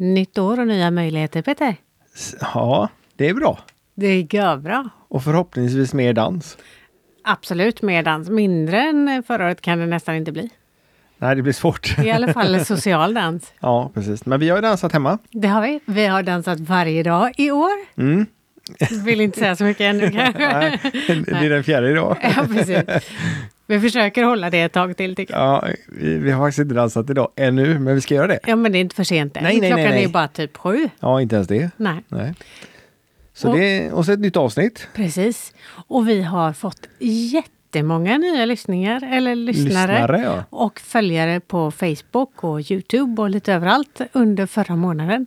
Nytt år och nya möjligheter Peter. Ja, det är bra. Det går bra. Och förhoppningsvis mer dans. Absolut mer dans. Mindre än förra året kan det nästan inte bli. Nej, det blir svårt. I alla fall social dans. Ja, precis. Men vi har ju dansat hemma. Det har vi. Vi har dansat varje dag i år. Mm. Vill inte säga så mycket ännu kanske. Nej, det är den fjärde idag. Ja, precis. Vi försöker hålla det ett tag till tycker jag. Ja, vi, vi har faktiskt inte dansat idag ännu, men vi ska göra det. Ja, men det är inte för sent än. Nej, nej, Klockan nej, nej. är bara typ sju. Ja, inte ens det. Nej, Nej. Så Och- det och så ett nytt avsnitt. precis. Och vi har fått jättemånga nya lyssningar, eller lyssnare. Lyssnare, ja. och följare på Facebook och Youtube och lite överallt under förra månaden.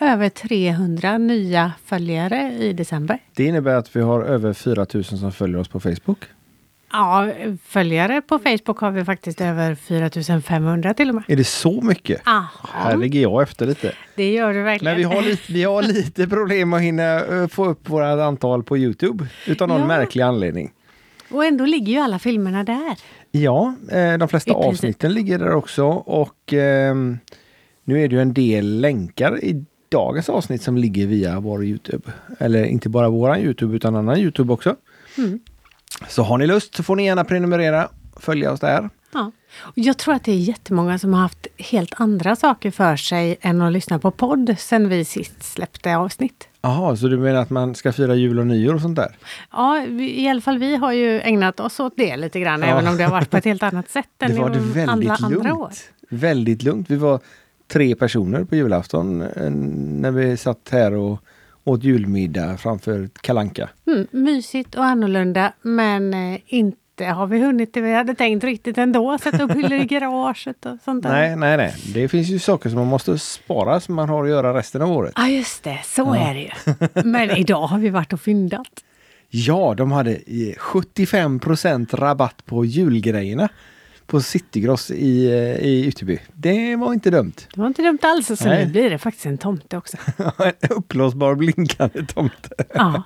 Över 300 nya följare i december. Det innebär att vi har över 4000 som följer oss på Facebook. Ja, följare på Facebook har vi faktiskt över 4500 till och med. Är det så mycket? Aha, Här ligger jag efter lite. det gör du verkligen. Men vi har lite, vi har lite problem att hinna eh, få upp våra antal på Youtube. Utan någon Ja. märklig anledning. Och ändå ligger ju alla filmerna där. Ja, eh, de flesta avsnitten ligger där också och ehm, nu är det ju en del länkar i dagens avsnitt som ligger via vår Youtube. Eller inte bara våran Youtube utan annan Youtube också. Mm. Så har ni lust så får ni gärna prenumerera, följa oss där. Ja. Och Jag tror att det är jättemånga som har haft helt andra saker för sig än att lyssna på podd sen vi sist släppte avsnitt. Jaha, så du menar att man ska fira jul och nyår och sånt där? Ja, vi, i alla fall vi har ju ägnat oss åt det lite grann, Ja. även om det har varit på ett helt annat sätt än Det var i det väldigt alla andra lugnt. år. Väldigt lugnt. Vi var tre personer på julafton eh, när vi satt här och åt julmiddag framför kalanka. Mm, mysigt och annorlunda, men eh, inte har vi hunnit det vi hade tänkt riktigt ändå. Sätta upp hyllor i garaget och sånt där. Nej, nej, nej. Det finns ju saker som man måste spara som man har att göra resten av året. Ja, just det. Så är det ju. Men idag har vi varit och fyndat. Ja, de hade eh, 75% rabatt på julgrejerna på Citygross i, eh, i Ytterby. Det var inte dumt. Det var inte dumt alls. Så Nej. nu blir det faktiskt en tomte också. en uppblåsbar blinkande tomte. Ja.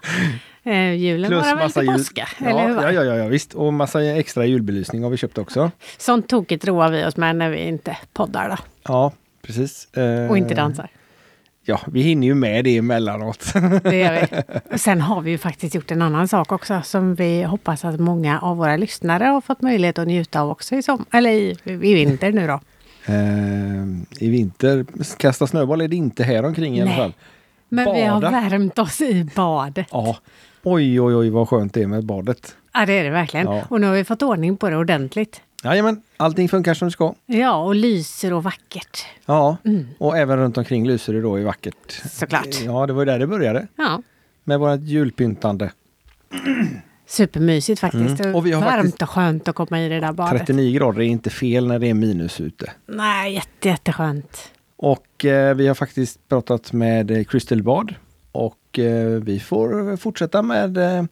Eh, julen Plus var väl till jul- påska, ja, eller hur? ja, ja, ja, ja, visst. Och massa extra julbelysning har vi köpt också. Sånt tokigt roar vi oss med när vi inte poddar då. Ja, precis. Eh, Och inte dansar. Ja, vi hinner ju med det emellanåt. Det gör vi. Sen har vi ju faktiskt gjort en annan sak också som vi hoppas att många av våra lyssnare har fått möjlighet att njuta av också i, som, eller i, i vinter nu då. Eh, I vinter, kasta snöboll är det inte här omkring i alla fall. Men vi har Bada. värmt oss i badet. Ja. Oj, oj, oj vad skönt det är med badet. Ja, det är det verkligen. Ja. Och nu har vi fått ordning på det ordentligt. Jajamän, allting funkar som det ska. Ja, och lyser och vackert. Ja, och även runt omkring lyser det då i vackert. Såklart. Ja, det var ju där det började. Ja, Med vårt julpyntande. supermysigt faktiskt. Mm. Och vi har Varmt faktiskt- och skönt att komma i det där badet. 39 grader är inte fel när det är minus ute. Nej, jätte, jätteskönt. Och eh, vi har faktiskt pratat med eh, Crystal Bad. Och eh, vi får fortsätta med eh,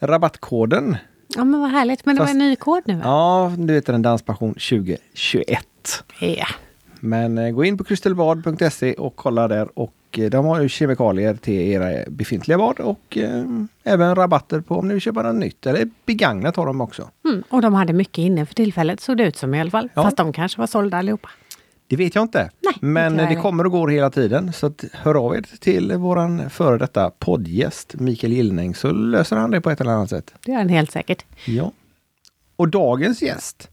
rabattkoden. Ja, men vad härligt. Men det Fast- var en ny kod nu va? Ja, du vet en Danspassion 2021. Ja. Men eh, gå in på crystalbad.se och kolla där. Och eh, de har ju kemikalier till era befintliga bad och eh, även rabatter på om ni vill köpa något nytt. Eller begagnat har de också. Mm. Och de hade mycket inne för tillfället, såg det ut som i alla fall. Ja. Fast de kanske var sålda allihopa. Det vet jag inte. Nej, Men det kommer och går hela tiden. Så att hör av er till våran före detta poddgäst Mikael Gillnäng så löser han det på ett eller annat sätt. Det gör han helt säkert. Ja. Och dagens gäst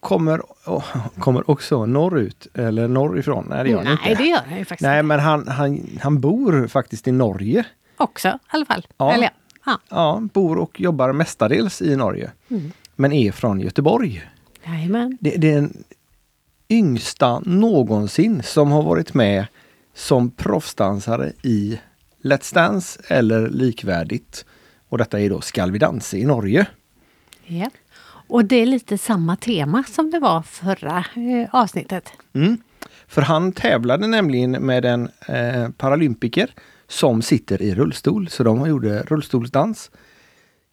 kommer, oh, kommer också norrut, eller norrifrån. Nej, det gör han Nej, inte. det gör han ju faktiskt Nej, inte. men han, han, han bor faktiskt i Norge. Också i alla fall. Ja. Eller ja. ja. Bor och jobbar mestadels i Norge. Mm. Men är från Göteborg. Jajamän. Det, det är den yngsta någonsin som har varit med som proffsdansare i Let's Dance eller likvärdigt. Och detta är då Skall vi dansa i Norge. Ja. Och det är lite samma tema som det var förra eh, avsnittet. Mm. För han tävlade nämligen med en eh, paralympiker som sitter i rullstol. Så de gjorde rullstolsdans.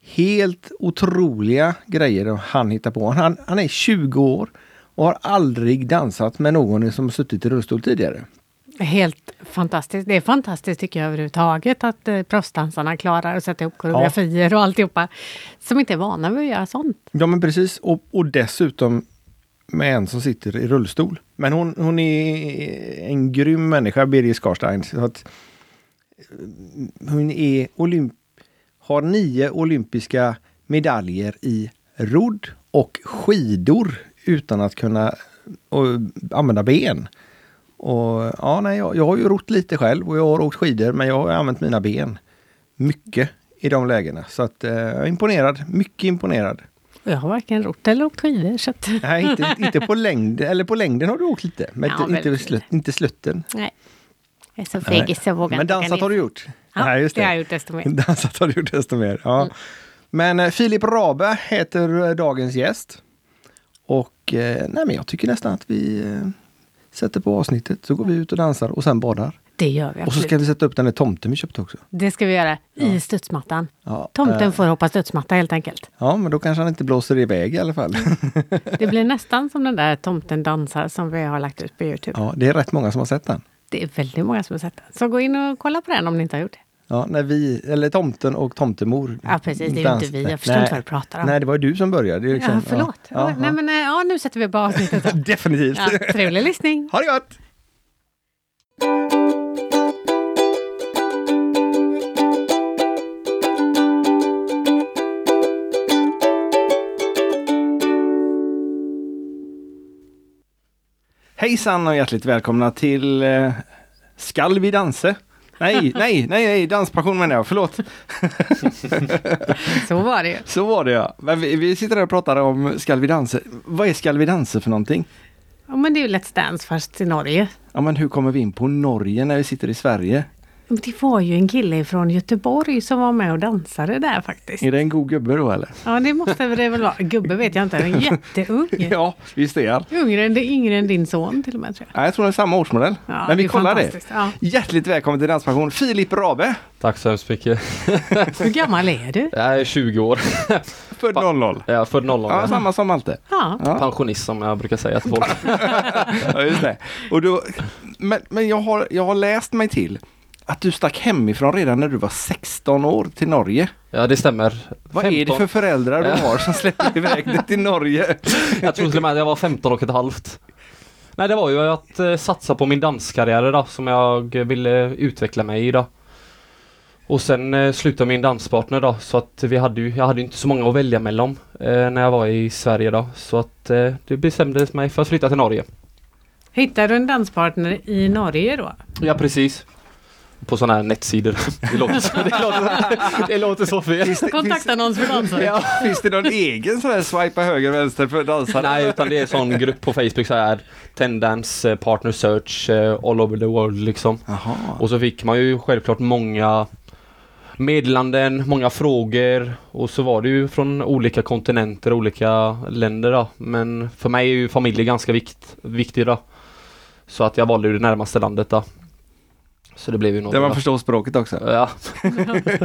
Helt otroliga grejer han hittar på. Han, han är 20 år och har aldrig dansat med någon som suttit i rullstol tidigare. Helt fantastiskt. Det är fantastiskt tycker jag överhuvudtaget att eh, proffsdansarna klarar att sätta upp koreografier och alltihopa. Som inte är vana vid att göra sånt. Ja men precis och, och dessutom med en som sitter i rullstol. Men hon, hon är en grym människa, Birger Skarstein. Så att, eh, hon är olymp har nio olympiska medaljer i rodd och skidor utan att kunna och, använda ben. Och ja, nej, jag, jag har ju rott lite själv och jag har åkt skidor men jag har använt mina ben mycket i de lägena. Så att eh, jag är imponerad, mycket imponerad. Jag har varken rott eller åkt skidor. Så att... Nej, inte, inte på längden, eller på längden har du åkt lite, men Ja, inte, inte, slut, inte slutten. Nej. Jag är så fegis jag vågar Men dansat har du gjort? Ja, Nej, just det det. har jag gjort desto mer. Dansat har du gjort desto mer. Ja. Men eh, Filip Rabe heter eh, dagens gäst. Och eh, nej, men jag tycker nästan att vi eh, sätter på avsnittet så går vi ut och dansar och sen badar. Det gör vi Och så absolut. ska vi sätta upp den där tomten vi köpte också. Det ska vi göra i studsmattan. Ja, Tomten eh, får hoppa studsmatta helt enkelt. Ja, men då kanske han inte blåser iväg i alla fall. Det blir nästan som den där Tomten dansar som vi har lagt ut på Youtube. Ja, det är rätt många som har sett den. Det är väldigt många som har sett den. Så gå in och kolla på den om ni inte har gjort det. Ja, när vi, eller tomten och tomtemor. Ja precis, det är ju inte vi. Jag förstår inte vad du pratar om. Nej, det var ju du som började. Det är liksom, Ja, förlåt. Ja, ja, Nej, ja. men, eh, ja, nu sätter vi på avsnittet. Definitivt. Ja, trevlig lyssning. Ha det gott! Hejsan och hjärtligt välkomna till eh, Skall vi dansa? Nej, nej, nej, nej, danspassion menar jag, förlåt. Så var det ju. Så var det ja. Men vi, vi sitter här och pratar om Skall vi dansa? Vad är Skall vi dansa för någonting? Ja, men det är ju Let's Dance fast i Norge. Ja men hur kommer vi in på Norge när vi sitter i Sverige? Men Det var ju en kille från Göteborg som var med och dansade där faktiskt. Är det en god gubbe då eller? Ja, det måste det väl vara. Gubbe vet jag inte, är jätteung. Ja, visst är han. Yngre yngre än din son till och med tror jag. Ja, jag tror det är samma årsmodell. Ja, Men vi det kollar det. Ja. Hjärtligt välkommen till Danspassion, Filip Rabe. Tack så hemskt mycket. Hur gammal är du? Jag är 20 år. Född 00. Jag är född 00. Ja, samma som Malte. Ja. Ja. Pensionist som jag brukar säga till folk. Ja, just det. Och då, men men jag, har, jag har läst mig till att du stack hemifrån redan när du var 16 år till Norge. Ja det stämmer. Vad är det 15. för föräldrar du har som släpper iväg dig till Norge? Jag tror till och med att jag var 15 och ett halvt. Nej det var ju att eh, satsa på min danskarriär då som jag ville utveckla mig i då. Och sen eh, slutade min danspartner då så att vi hade ju, jag hade inte så många att välja mellan eh, när jag var i Sverige då. Så att eh, det bestämdes mig för att flytta till Norge. Hittar du en danspartner i Norge då? Ja precis. På sådana här nettsidor. Det låter, så- det låter, det låter så fel. Finns det, finns, Kontaktannons för dansare. ja, finns det någon egen sån här swipa höger vänster för dansare? Nej, utan det är en sån grupp på Facebook så här Tendance, eh, Partner Search, eh, all over the world liksom. Jaha. Och så fick man ju självklart många meddelanden, många frågor och så var det ju från olika kontinenter, olika länder då. Men för mig är ju familj ganska vikt, viktig då. Så att jag valde ju det närmaste landet då. Så det blev ju Där man förstår språket också. Ja,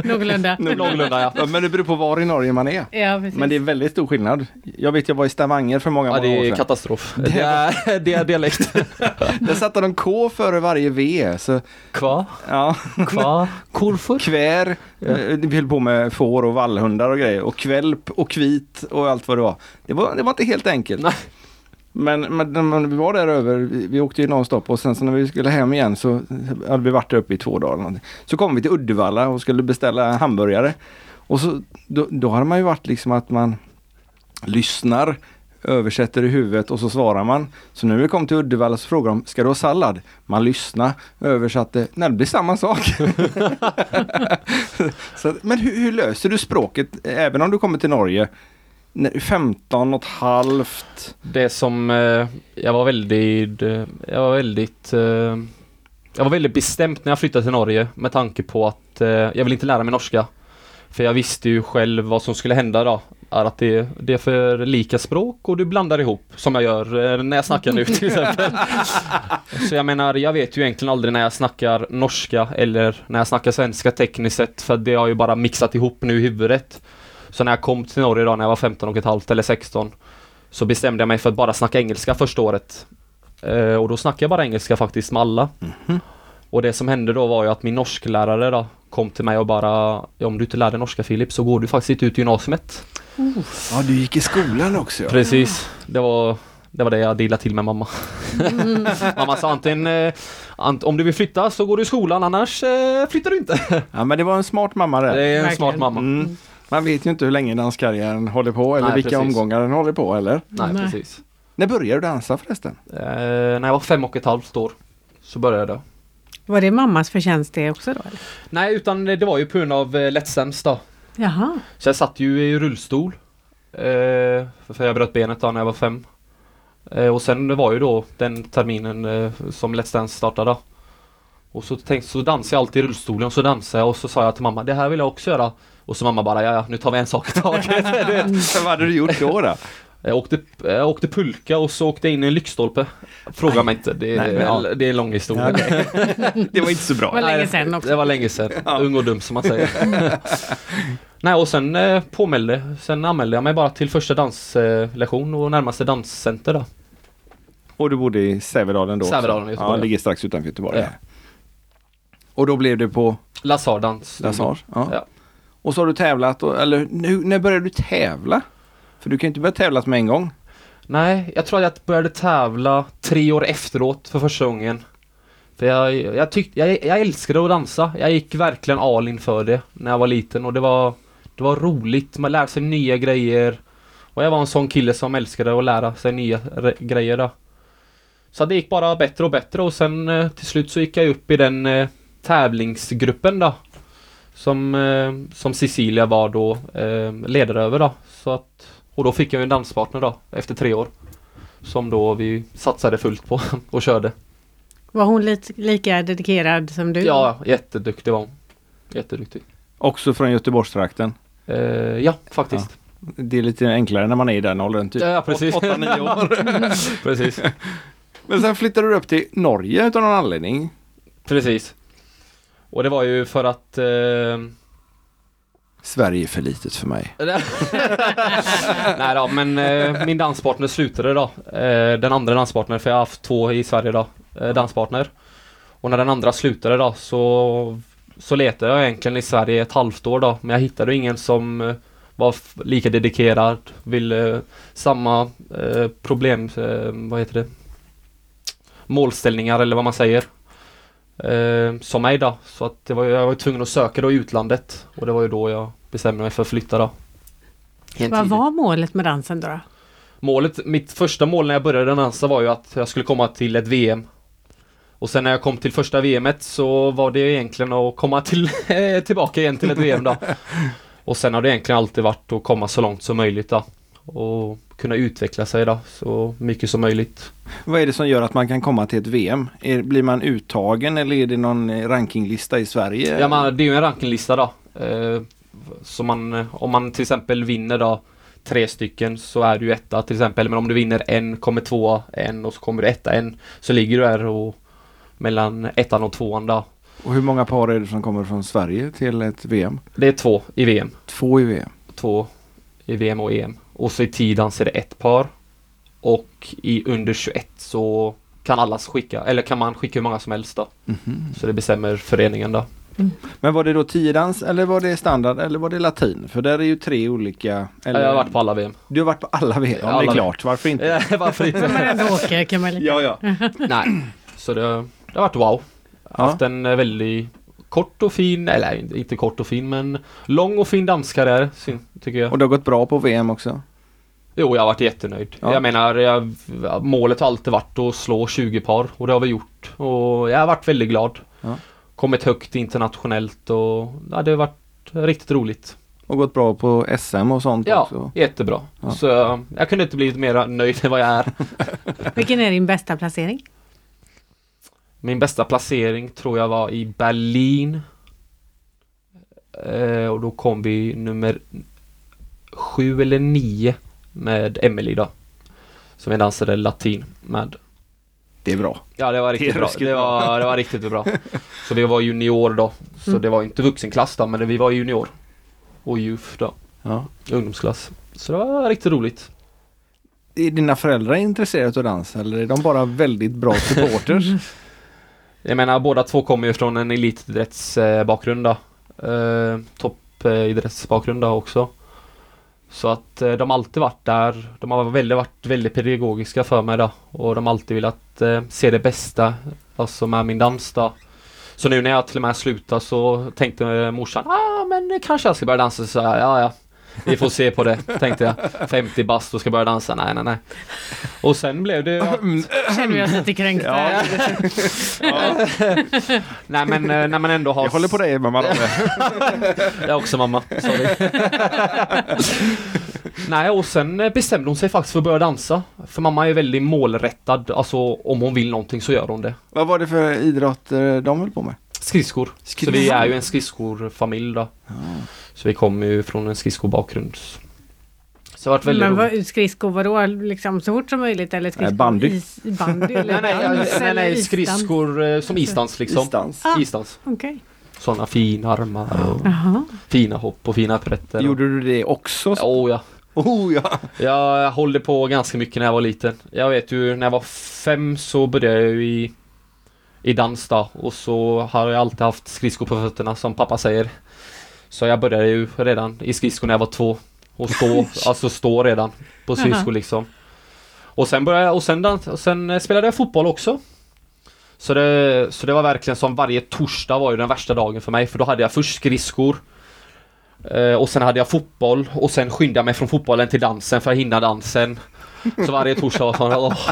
Någorlunda. någorlunda ja. Men det beror på var i Norge man är. Ja, precis. Men det är väldigt stor skillnad. Jag vet, jag var i Stavanger för många, Ja, många det år är sedan. katastrof. Det är, det är dialekt. Där satte de K före varje V. Så, Kva? ja, Kva? Korfor? kvär, eh, vi höll på med får och vallhundar och grejer. Och kvälp och kvit och allt vad det var. Det var, det var inte helt enkelt. Nej. Men, men när vi var där över, vi, vi åkte ju nonstop och sen så när vi skulle hem igen så hade vi varit där uppe i två dagar. eller. Så kom vi till Uddevalla och skulle beställa hamburgare. Och så, då, då har man ju varit liksom att man lyssnar, översätter i huvudet och så svarar man. Så när vi kom till Uddevalla så frågade de, ska du ha sallad? Man lyssnade, översatte, nej det blir samma sak. så, men hur, hur löser du språket även om du kommer till Norge? När du är 15 och ett halvt. Det som eh, jag var väldigt, eh, jag var väldigt, eh, jag var väldigt bestämt när jag flyttade till Norge med tanke på att eh, jag vill inte lära mig norska. För jag visste ju själv vad som skulle hända då. Är att det, det är för lika språk och du blandar ihop som jag gör eh, när jag snackar nu till exempel. Så jag menar, jag vet ju egentligen aldrig när jag snackar norska eller när jag snackar svenska tekniskt sett för det har ju bara mixat ihop nu i huvudet. Så när jag kom till Norge då när jag var 15 och ett halvt eller 16 så bestämde jag mig för att bara snacka engelska första året. Eh, och då snackade jag bara engelska faktiskt med alla. Och det som hände då var ju att min norsklärare då kom till mig och bara ja, om du inte lär dig norska Filip så går du faktiskt inte ut gymnasiet. Ja, du gick i skolan också ja. Precis. Det var Det var det jag dealade till med mamma. mamma sa antingen eh, ant, om du vill flytta så går du i skolan annars eh, flyttar du inte. Ja, men det var en smart mamma Det där. är en Verkligen. smart mamma. Mm. Man vet ju inte hur länge danskarriären håller på eller Nej, vilka precis. omgångar den håller på eller. Nej, Nej. precis. När började du dansa förresten? Eh, när jag var fem och ett halvt år så började jag. Var det mammas förtjänst det också då? Eller? Nej, utan det var ju på grund av eh, Let's Dance då. Jaha. Så jag satt ju i rullstol. Eh, för jag bröt benet då när jag var fem. Eh, och sen det var ju då den terminen eh, som Let's Dance startade. Och så tänkte så dansade jag alltid i rullstolen och så dansade jag och så sa jag till mamma det här vill jag också göra. Och så mamma bara ja, ja nu tar vi en sak i taget. Vet. Vad hade du gjort då? då? jag, åkte, jag åkte pulka och så åkte jag in i en lyktstolpe. Fråga mig inte, det är, Nej, men ja. det är en lång historia. Det var inte så bra. Det var länge sedan också. Det var länge sedan. Ung och dum som man säger. Nej och sen eh, påmälde, sen anmälde jag mig bara till första danslektion och närmaste danscenter då. Och du bodde i Sävedalen då? Sävedalen i Göteborg, Ja, ja. ligger strax utanför Göteborg. Ja. Och då blev det på Lazardans. Lazars? Ja. Ja. Och så har du tävlat, och, eller nu, när började du tävla? För du kan ju inte börja tävla med en gång. Nej, jag tror att jag började tävla tre år efteråt för första gången. För jag, jag tyck, jag, jag älskade att dansa. Jag gick verkligen all in för det när jag var liten och det var, det var roligt. Man lärde sig nya grejer. Och jag var en sån kille som älskade att lära sig nya re- grejer då. Så det gick bara bättre och bättre och sen eh, till slut så gick jag upp i den eh, tävlingsgruppen då. Som, eh, som Cecilia var då eh, ledare över då. Så att, och då fick jag en danspartner då efter tre år. Som då vi satsade fullt på och körde. Var hon lit, lika dedikerad som du? Ja, jätteduktig var hon. Jätteduktig. Också från Göteborgstrakten. Eh, ja, faktiskt. Det är lite enklare när man är i den åldern. Typ. Ja, precis. 8-9 år. Precis. Men sen flyttade du upp till Norge utan någon anledning. Precis. Och det var ju för att eh, Sverige är för litet för mig. Nej då, men eh, min danspartner slutade då. Eh, den andra danspartnern, för jag har haft två i Sverige då, eh, danspartner. Och när den andra slutade då så, så letade jag egentligen i Sverige ett halvt år då, men jag hittade ingen som eh, var lika dedikerad, ville samma eh, problem, eh, vad heter det? Målställningar eller vad man säger. Eh, som mig då, så att det var, jag var tvungen att söka då i utlandet och det var ju då jag bestämde mig för att flytta då. En Vad tid. var målet med dansen då? då? Målet, mitt första mål när jag började dansa var ju att jag skulle komma till ett VM. Och sen när jag kom till första VMet så var det egentligen att komma till, tillbaka igen till ett VM då. Och sen har det egentligen alltid varit att komma så långt som möjligt då. Och kunna utveckla sig då så mycket som möjligt. Vad är det som gör att man kan komma till ett VM? Är, blir man uttagen eller är det någon eh, rankinglista i Sverige? Ja men det är ju en rankinglista då. Eh, så man, om man till exempel vinner då tre stycken så är du etta till exempel. Men om du vinner en, kommer tvåa, en och så kommer du etta, en. Så ligger du där och mellan ettan och tvåan då. Och hur många par är det som kommer från Sverige till ett VM? Det är två i VM. Två i VM. Två i VM och EM. Och så i tidans är det ett par. Och i under 21 så kan alla skicka, eller kan man skicka hur många som helst då. Mhm. Så det bestämmer föreningen då. Men var det då tiodans eller var det standard eller var det latin? För där är ju tre olika. Eller, Jag har varit på alla VM. Du har varit på alla VM? Ja, det Alla är klart. Varför inte? Varför inte? Men ändå åker kan man lika. Ja, ja. Nej, så det, det har varit wow. Ja. Haft en eh, väldigt kort och fin, eller inte kort och fin men lång och fin danskarriär tycker jag. Och det har gått bra på VM också? Jo, jag har varit jättenöjd. Ja. Jag menar, jag, målet har alltid varit att slå 20 par och det har vi gjort. Och jag har varit väldigt glad. Ja. Kommit högt internationellt och ja, det har varit riktigt roligt. Och gått bra på SM och sånt Ja, också? jättebra. Ja. Så jag, jag kunde inte blivit mer nöjd än vad jag är. Vilken är din bästa placering? Min bästa placering tror jag var i Berlin. Eh, och då kom vi nummer sju eller nio med Emily då. Som jag dansade latin med. Det är bra. Ja det var riktigt Det bra. Det var, det var riktigt bra. Så vi var junior då. Så Mm. det var inte vuxenklass då men vi var junior. Och youth då. Ja. Ungdomsklass. Så det var riktigt roligt. Är dina föräldrar intresserade av dans eller är de bara väldigt bra supporters? Jag menar båda två kommer ju från en elitidrottsbakgrund då. Eh, Toppidrottsbakgrund då också. Så att eh, de har alltid varit där. De har väldigt, varit väldigt pedagogiska för mig då. Och de har alltid velat eh, se det bästa. Alltså med min dans då. Så nu när jag till och med slutar så tänkte eh, morsan, ah men kanske jag ska börja dansa. Så jag, ja ja. Vi får se på det, tänkte jag. 50 bast och ska börja dansa. Nej, nej, nej. Och sen blev det... Känner vi oss lite kränkta? Ja. Nej men eh, när man ändå har... Jag håller på dig mamma. Jag också mamma, sorry. Nej och sen eh, bestämde hon sig faktiskt för att börja dansa. För mamma är väldigt målrättad, alltså om hon vill någonting så gör hon det. Vad var det för idrott eh, de höll på med? Skridskor. Så vi är ju en skridskorfamilj då. Så vi kommer ju från en skridskobakgrund. Så det varit väldigt Men vad, skridskor vadå? Liksom så fort som möjligt eller skridskor? bandy. Is, bandy eller Nej nej, dans nej, nej, skridskor eh, som isdans liksom. Isdans. Ah. Isdans. Okej. Sådana fina armar och Jaha. fina hopp och fina prätter. Gjorde du det också? Oh, ja. Oh ja! Jag håller på ganska mycket när jag var liten. Jag vet ju när jag var fem så började jag i, i dans då och så har jag alltid haft skridskor på fötterna som pappa säger. Så jag började ju redan i skridskor när jag var två och stå, alltså stå redan på skridskor liksom. Och sen började jag, och sen, dans, och sen eh, spelade jag fotboll också. Så det, så det var verkligen som varje torsdag var ju den värsta dagen för mig för då hade jag först skridskor Eh, och sen hade jag fotboll och sen skyndade jag mig från fotbollen till dansen för att hinna dansen. Så varje torsdag var sån, åh,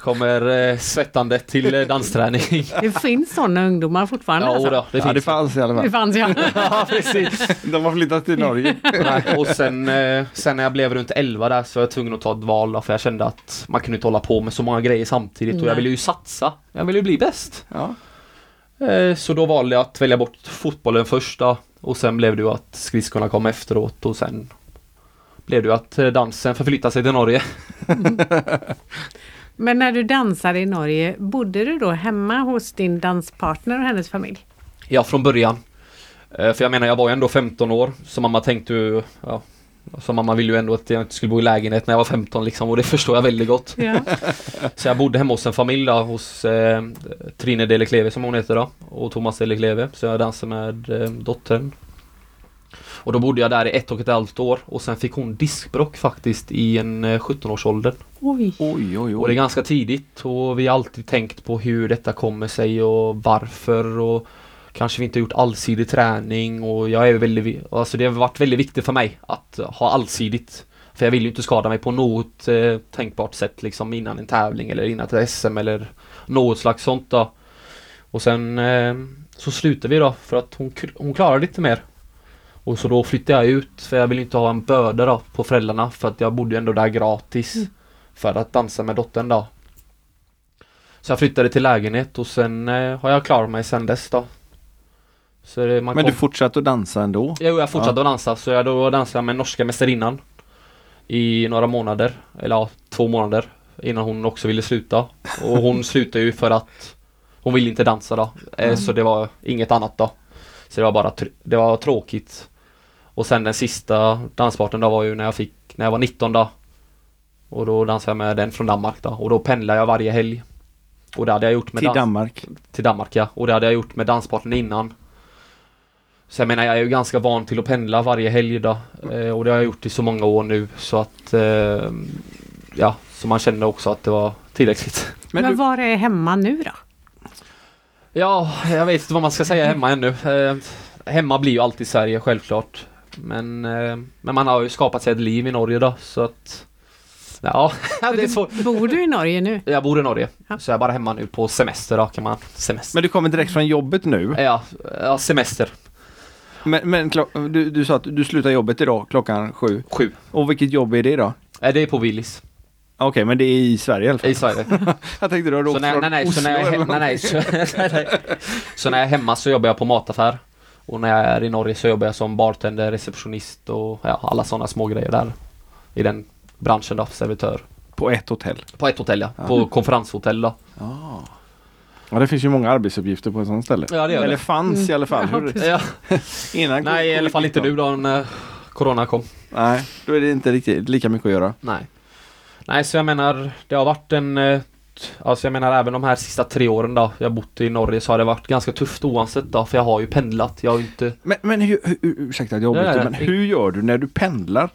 kommer eh, svettande till eh, dansträning. Det finns sådana ungdomar fortfarande Ja, alltså. då, det Ja, det finns. fanns i alla Det fall. fanns ja. Ja, precis. De har flyttat till Norge. Nej, och sen, eh, sen när jag blev runt 11 där så var jag tvungen att ta ett val då, för jag kände att man kunde inte hålla på med så många grejer samtidigt och jag Nej. ville ju satsa. Jag ville ju bli bäst. Ja. Eh, Så då valde jag att välja bort fotbollen först då. Och sen blev det ju att skridskorna kom efteråt och sen blev det ju att eh, dansen förflyttade sig till Norge. Men när du dansade i Norge, bodde du då hemma hos din danspartner och hennes familj? Ja, från början. Eh, För jag menar, jag var ju ändå 15 år, så mamma tänkte ju, ja, så mamma ville ju ändå att jag inte skulle bo i lägenhet när jag var 15 liksom, och det förstår jag väldigt gott. Ja. Så jag bodde hemma hos en familj då, hos eh, Trine Delekleve som hon heter då, och Thomas Delekleve, så jag dansade med eh, dottern. Och då bodde jag där i ett och ett halvt år och sen fick hon diskbråck faktiskt i en eh, 17-årsåldern. Oj. Oj, oj, Och det är oj. ganska tidigt och vi har alltid tänkt på hur detta kommer sig och varför och kanske vi inte har gjort allsidig träning och jag är väldigt, alltså det har varit väldigt viktigt för mig att ha allsidigt. För jag vill ju inte skada mig på något eh, tänkbart sätt liksom innan en tävling eller innan ett SM eller något slags sånt då. Och sen eh, så slutade vi då för att hon, hon klarade inte mer. Och så då flyttade jag ut för jag vill inte ha en börda då på föräldrarna för att jag bodde ju ändå där gratis för att dansa med dottern då. Så jag flyttade till lägenhet och sen eh, har jag klarat mig sen dess då. Så det, man Men kom... du fortsatte att dansa ändå? Jo, jag fortsatte att dansa så jag då dansade med norska mästarinnan i några månader, eller ja, två månader innan hon också ville sluta. Och hon slutade ju för att hon ville inte dansa då. Eh, Så det var inget annat då. Så det var bara tr- det var tråkigt. Och sen den sista dansparten då var ju när jag fick, när jag var 19 då. Och då dansade jag med den från Danmark då. Och då pendlade jag varje helg. Och det hade jag gjort med Till Danmark? till Danmark ja. Och det hade jag gjort med danspartnern innan. Så jag menar jag är ju ganska van till att pendla varje helg då. Eh, och det har jag gjort i så många år nu så att eh, Ja, så man kände också att det var tillräckligt. Men, Men du, var är hemma nu då? Ja, jag vet inte vad man ska säga hemma ännu. Eh, hemma blir ju alltid Sverige självklart. Men, eh, men man har ju skapat sig ett liv i Norge då så att Ja, det är svårt. Bor du i Norge nu? Jag bor i Norge. Ja. Så jag är bara hemma nu på semester då kan man. Semester. men du kommer direkt från jobbet nu? Ja, ja semester. Men, men du, du sa att du slutar jobbet idag klockan sju. Sju. Och vilket jobb är det då? Eh, Det är på Willys. Okej, men det är i Sverige i alla fall. I Sverige. Jag tänkte du har Så åkt när, från nej, nej, Oslo så när jag, nej, nej, så, nej, nej. så när jag är hemma så jobbar jag på mataffär. Och när jag är i Norge så jobbar jag som bartender, receptionist och ja, alla sådana små grejer där. I den branschen då, servitör. På ett hotell. På ett hotell ja, på konferenshotell då. Ja, det finns ju många arbetsuppgifter på ett sånt ställe. Ja, det gör Eller det. fanns i alla fall. Ja, Hur- precis. Ja, Innan nej, i alla fall inte nu då när Corona kom. Nej, då är det inte riktigt lika mycket att göra. Nej. Nej, så jag menar, det har varit en Alltså jag menar även de här sista tre åren då jag bott i Norge så har det varit ganska tufft oavsett då för jag har ju pendlat. Jag har ju inte Men, men hur, hur, ursäkta att jag avbryter, men hur gör du när du pendlar?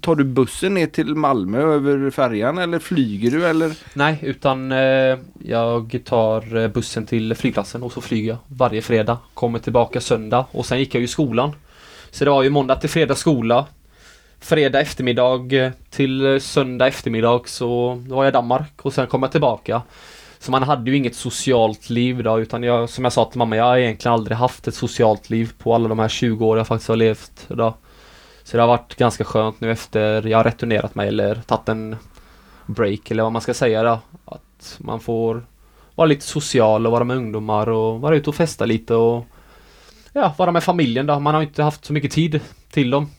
tar du bussen ner till Malmö över färjan eller flyger du eller? Nej, utan eh, jag tar eh, bussen till flygplatsen och så flyger jag varje fredag. Kommer tillbaka söndag och sen gick jag ju i skolan. Så det var ju måndag till fredag skola. Fredag eftermiddag eh, till eh, söndag eftermiddag så var jag i Danmark och sen kom jag tillbaka. Så man hade ju inget socialt liv då utan jag, som jag sa till mamma, jag har egentligen aldrig haft ett socialt liv på alla de här 20 år jag faktiskt har levt då. Så det har varit ganska skönt nu efter jag har returnerat mig eller tagit en break eller vad man ska säga då. Att man får vara lite social och vara med ungdomar och vara ute och festa lite och ja, vara med familjen då. Man har inte haft så mycket tid till dem.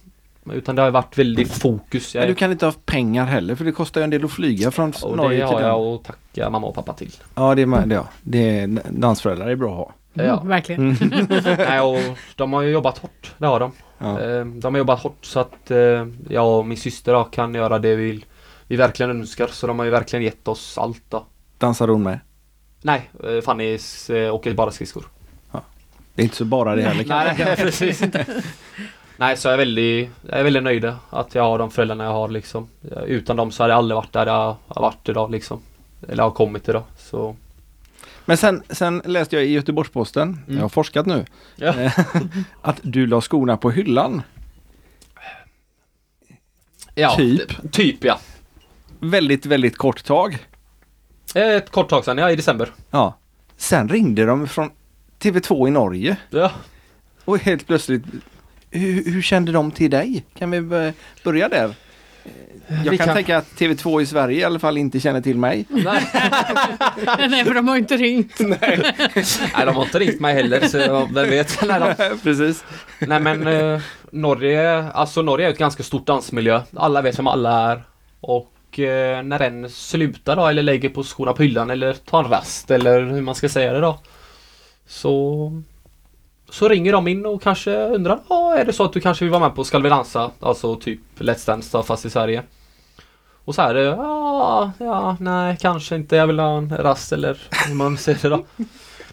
Utan det har varit väldigt fokus. Jag, Men du kan inte ha pengar heller för det kostar ju en del att flyga från och Norge det till har jag att tacka mamma och pappa till. Ja, det är, det, ja. det är dansföräldrar är bra att ha. Ja. Mm, verkligen. Nej, och de har ju jobbat hårt. Det har de. Ja. Eh, De har jobbat hårt så att eh, jag och min syster då, kan göra det vi, vill, vi verkligen önskar. Så de har ju verkligen gett oss allt då. Dansar hon med? Nej, eh, Fanny eh, åker bara skridskor. Det är inte så bara det heller Nej, nej, precis. Nej, så jag är väldigt, jag är väldigt nöjd att jag har de föräldrarna jag har liksom. Utan dem så hade jag aldrig varit där jag har varit idag liksom. Eller har kommit idag. Så Men sen, sen läste jag i Göteborgs-Posten, Mm. jag har forskat nu, Ja. eh, att du la skorna på hyllan. ja, Typ. Typ ja. Väldigt, väldigt kort tag. Ett kort tag sedan, ja i december. Ja. Sen ringde de från TV2 i Norge Ja. och helt plötsligt hur, hur kände de till dig? Kan vi bör- börja där? Jag Vi kan, kan- tänka att TV2 i Sverige i alla fall inte känner till mig. Nej. Nej, för de har inte ringt. Nej, de har inte ringt mig heller så vem vet. Nej, de, Precis. nej men eh, Norge, alltså Norge är ett ganska stort dansmiljö. Alla vet vem alla är. Och eh, när en slutar då eller lägger på skorna på hyllan eller tar en rast eller hur man ska säga det då. Så så ringer de in och kanske undrar, ja är det så att du kanske vill vara med på Ska vi dansa? Alltså typ Let's Dance fast i Sverige. Och så är det, ja, ja, nej, kanske inte, jag vill ha en rast eller hur man säger det då.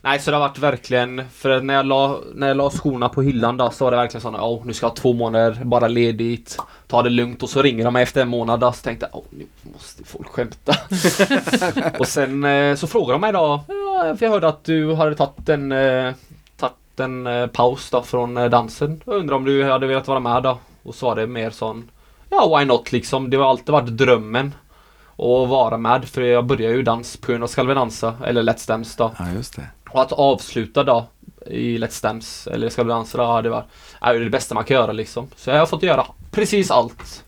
Nej, så det har varit verkligen, för när jag la, när jag la skorna på hyllan då så var det verkligen sån, åh nu ska jag ha två månader bara ledigt, ta det lugnt och så ringer de mig efter en månad då, så tänkte jag, åh nu måste folk skämta. och sen eh, så frågar de mig då, ja, för jag hörde att du hade tagit en, eh, en eh, paus då från eh, dansen. Jag undrar om du hade velat vara med då? Och så var det mer sån, ja why not liksom, det har alltid varit drömmen att vara med för jag började ju dans på grund av Ska vi dansa eller Let's Dance då. Ja, just det. Och att avsluta då i Let's Dance eller Ska vi dansa då hade varit är ju det bästa man kan göra liksom. Så jag har fått göra precis allt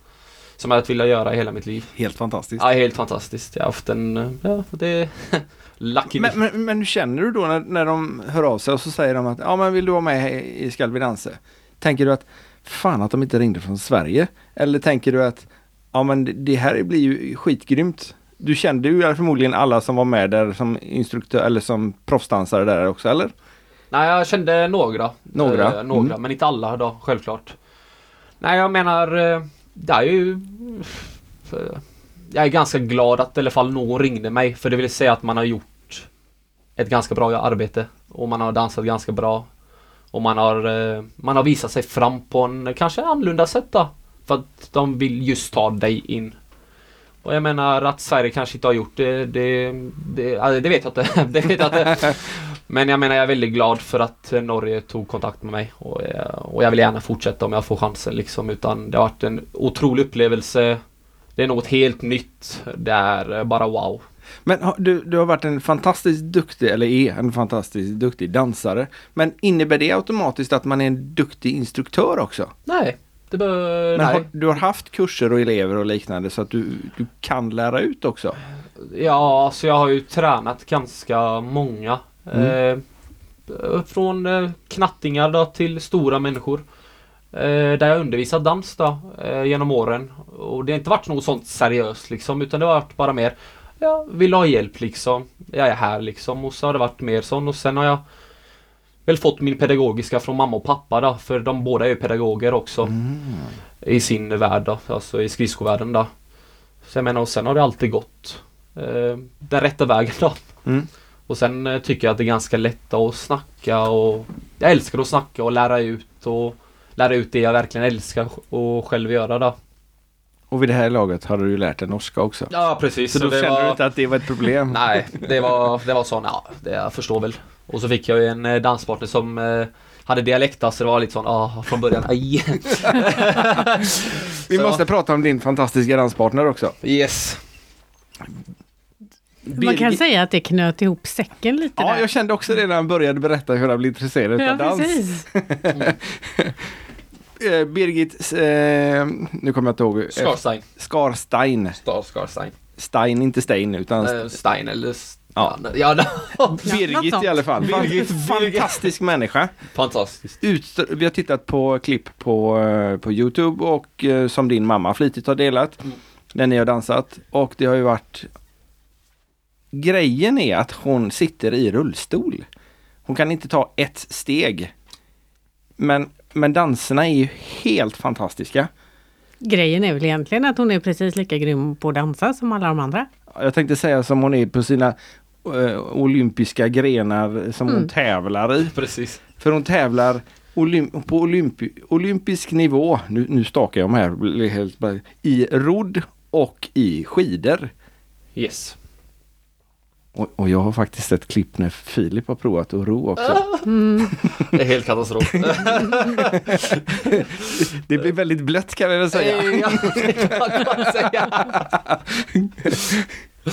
som jag ville göra i hela mitt liv. Helt fantastiskt. Ja, helt fantastiskt. Jag har haft en, ja, det är lucky Men, men, men hur känner du då när, när de hör av sig och så säger de att ja men vill du vara med i Ska vi dansa? Tänker du att fan att de inte ringde från Sverige? Eller tänker du att ja men det- här blir ju skitgrymt. Du kände ju förmodligen alla som var med där som instruktör eller som proffsdansare där också eller? Nej, jag kände några. Några? Eh, några, Mm. men inte alla då, självklart. Nej, jag menar, eh, det är ju... för- Jag är ganska glad att i alla fall någon ringde mig, för det vill säga att man har gjort ett ganska bra arbete. Och man har dansat ganska bra. Och man har, eh, man har visat sig fram på en kanske annorlunda sätt då. För att de vill just ta dig in. Och jag menar att Sverige kanske inte har gjort det, det, det, det vet jag inte. det vet jag inte. Men jag menar jag är väldigt glad för att Norge tog kontakt med mig och, eh, och jag vill gärna fortsätta om jag får chansen liksom utan det har varit en otrolig upplevelse. Det är något helt nytt. Det är bara wow. Men du, du har varit en fantastiskt duktig, eller är en fantastiskt duktig dansare. Men innebär det automatiskt att man är en duktig instruktör också? Nej, det bör... Men nej. har, du har haft kurser och elever och liknande så att du, du kan lära ut också? Ja, alltså jag har ju tränat ganska många. Eh, från eh, knattingar då till stora människor. Eh, där jag undervisat dans då eh, genom åren. Och det har inte varit något sånt seriöst liksom utan det har varit bara mer Jag vill ha hjälp liksom. Jag är här liksom och så har det varit mer sån och sen har jag väl fått min pedagogiska från mamma och pappa då för de båda är ju pedagoger också. I sin värld då, alltså i skridskovärlden då. Så jag menar och sen har det alltid gått eh, den rätta vägen då. Mm. Och sen eh, tycker jag att det är ganska lätt att snacka och jag älskar att snacka och lära ut och lära ut det jag verkligen älskar och själv göra då. Och vid det här laget hade du ju lärt dig norska också. Ja precis. Så då det kände var... du inte att det var ett problem? Nej, det var, det var sån, ja, det jag förstår väl. Och så fick jag ju en eh, danspartner som eh, hade dialekta så det var lite sån, ah, från början, aj. Vi Så- måste prata om din fantastiska danspartner också. Yes. Man kan säga att det knöt ihop säcken lite Ja, där. jag kände också det när han började berätta hur han blev intresserad Ja, av dans. precis. Eh, Birgit, eh, nu kommer jag inte ihåg. Skarstein. Skarstein. Star Skarstein. Stein, inte Stein utan Eh, Stein eller... Ja. Ja. Birgit i alla fall. Birgit, Fantastisk människa. Fantastiskt. Ut, vi har tittat på klipp på, eh, på Youtube och som din mamma flitigt har delat. Mm. När ni har dansat. Och det har ju varit Grejen är att hon sitter i rullstol. Hon kan inte ta ett steg. Men, men danserna är ju helt fantastiska. Grejen är väl egentligen att hon är precis lika grym på att dansa som alla de andra. Jag tänkte säga som hon är på sina eh, olympiska grenar som hon Mm. tävlar i. Precis. För hon tävlar olym på olympi olympisk nivå, nu, nu stakar jag mig här, i rodd och i skidor. Yes. Och, och jag har faktiskt ett klipp när Filip har provat att ro också. Mm. Det är helt katastrof. Det blir väldigt blött kan jag väl säga. Ja, säga.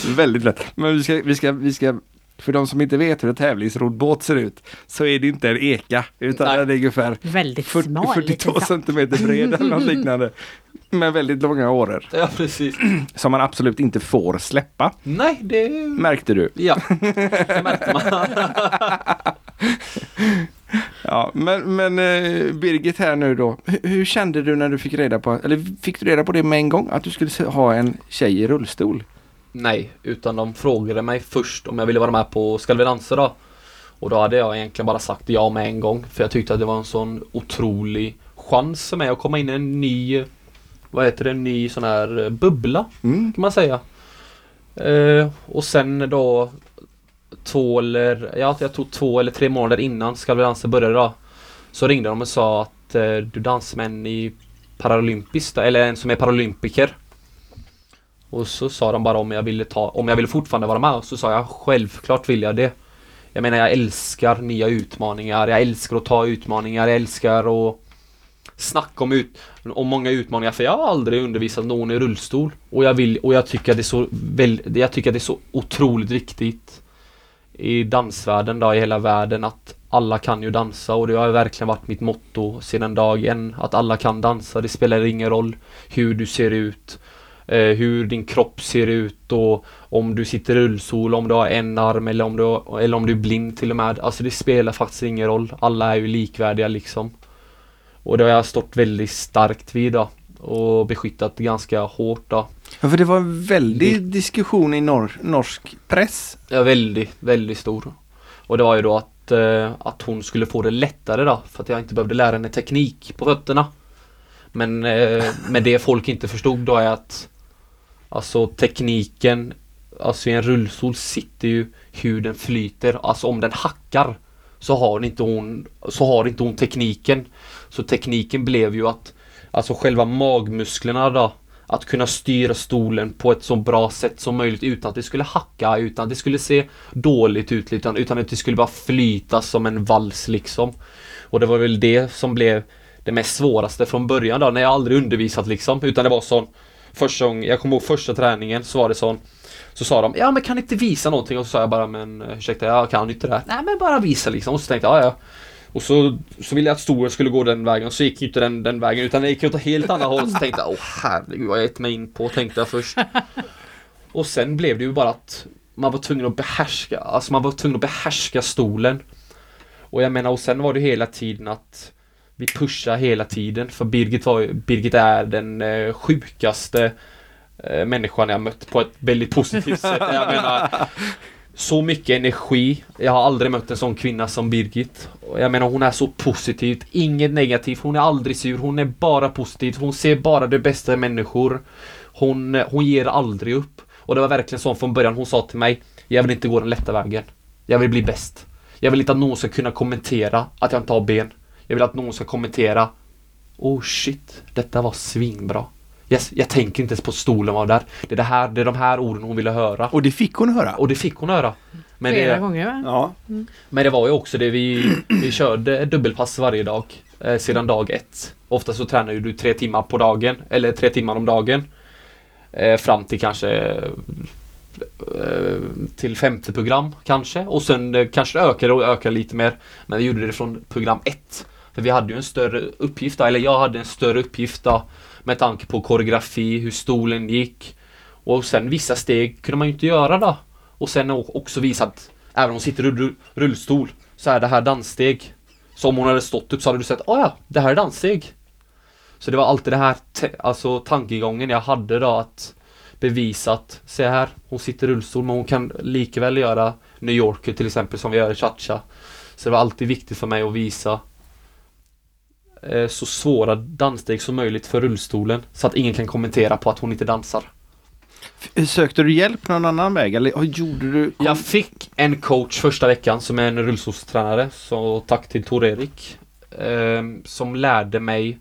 väldigt blött. Men vi ska, vi ska, vi ska för de som inte vet hur en tävlingsrodd båt ser ut så är det inte en eka utan Nej. den är ungefär Väldigt 40, smal. 42 lite så. centimeter bred eller något liknande. Med väldigt långa åror Ja, precis. som man absolut inte får släppa. Nej, det... Märkte du? Ja, det märkte man. Ja, men, men eh, Birgit här nu då. Hur, hur kände du när du fick reda på, eller fick du reda på det med en gång? Att du skulle ha en tjej i rullstol? Nej, utan de frågade mig först om jag ville vara med på Ska vi dansa då? Och då hade jag egentligen bara sagt ja med en gång. För jag tyckte att det var en sån otrolig chans för mig att komma in i en ny, vad heter det, en ny sån här eh, bubbla Mm. kan man säga. Eh, och sen då två eller, ja jag tog två eller tre månader innan Ska vi dansa började då. Så ringde de och sa att eh, du dansar med en i Paralympiskt eller en som är paralympiker. Och så sa de bara om jag ville ta, om jag ville fortfarande vara med och så sa jag självklart vill jag det. Jag menar jag älskar nya utmaningar, jag älskar att ta utmaningar, jag älskar att snacka om, ut, om många utmaningar för jag har aldrig undervisat någon i rullstol. Och jag vill, och jag tycker att det är så väl, jag tycker att det är så otroligt viktigt i dansvärlden då, i hela världen att alla kan ju dansa och det har verkligen varit mitt motto sedan dag en. Att alla kan dansa, det spelar ingen roll hur du ser ut, hur din kropp ser ut och om du sitter i rullstol, om du har en arm eller om du, har- eller om du är blind till och med. Alltså det spelar faktiskt ingen roll. Alla är ju likvärdiga liksom. Och det har jag stått väldigt starkt vid då. Och beskyttat ganska hårt då. Ja, för det var en väldig diskussion i nor norsk press. Ja, väldigt, väldigt stor. Och det var ju då att, eh, att hon skulle få det lättare då, för att jag inte behövde lära henne teknik på fötterna. Men eh, med det folk inte förstod då är att Alltså tekniken Alltså i en rullstol sitter ju hur den flyter. Alltså om den hackar så har inte hon Så har inte hon tekniken. Så tekniken blev ju att Alltså själva magmusklerna då Att kunna styra stolen på ett så bra sätt som möjligt utan att det skulle hacka, utan att det skulle se dåligt ut, utan, utan att det skulle bara flyta som en vals liksom. Och det var väl det som blev det mest svåraste från början då, när jag aldrig undervisat liksom, utan det var sån Första gången, jag kommer ihåg första träningen så var det sån Så sa de, ja men kan inte visa någonting? Och så sa jag bara, men eh, ursäkta jag kan inte det här. Nej men bara visa liksom. Och så tänkte jag, ja ja. Och så, så ville jag att stolen skulle gå den vägen, och så gick ju inte den, den vägen utan den gick åt ett helt annat håll. Så tänkte jag, åh herregud vad jag gett mig in på, tänkte jag först. Och sen blev det ju bara att man var tvungen att behärska, alltså man var tvungen att behärska stolen. Och jag menar, och sen var det hela tiden att vi pushar hela tiden för Birgit var ju- Birgit är den eh, sjukaste eh, människan jag mött på ett väldigt positivt sätt. Jag menar så mycket energi. Jag har aldrig mött en sån kvinna som Birgit. Jag menar hon är så positiv. inget negativt. Hon är aldrig sur, hon är bara positiv. Hon ser bara det bästa i människor. Hon, eh, hon ger aldrig upp. Och det var verkligen så från början. Hon sa till mig, jag vill inte gå den lätta vägen. Jag vill bli bäst. Jag vill inte att någon ska kunna kommentera att jag inte har ben. Jag vill att någon ska kommentera Oh shit, detta var svinbra. Yes, jag tänker inte ens på stolen var där. Det är, det, här, det är de här orden hon ville höra. Och det fick hon höra? Och det fick hon höra. Men Flera det, gånger va? Ja. men det var ju också det vi, vi körde dubbelpass varje dag eh, sedan dag ett. Ofta så tränar ju du tre timmar på dagen eller tre timmar om dagen. Eh, fram till kanske eh, till femte program kanske och sen eh, kanske det ökade och ökade lite mer. Men vi gjorde det från program ett. För vi hade ju en större uppgift då, eller jag hade en större uppgift då med tanke på koreografi, hur stolen gick. Och sen vissa steg kunde man ju inte göra då. Och sen också visa att även om hon sitter i rullstol så är det här danssteg. Så om hon hade stått upp så hade du sett, åh ja, det här är danssteg. Så det var alltid det här, alltså tankegången jag hade då att bevisa att, se här, hon sitter i rullstol men hon kan likväl göra New Yorker till exempel som vi gör i cha-cha. Så det var alltid viktigt för mig att visa eh, så svåra danssteg som möjligt för rullstolen så att ingen kan kommentera på att hon inte dansar. Sökte du hjälp någon annan väg eller gjorde du? kom- Jag fick en coach första veckan som är en rullstolstränare, så tack till Tor-Erik. ehm, som lärde mig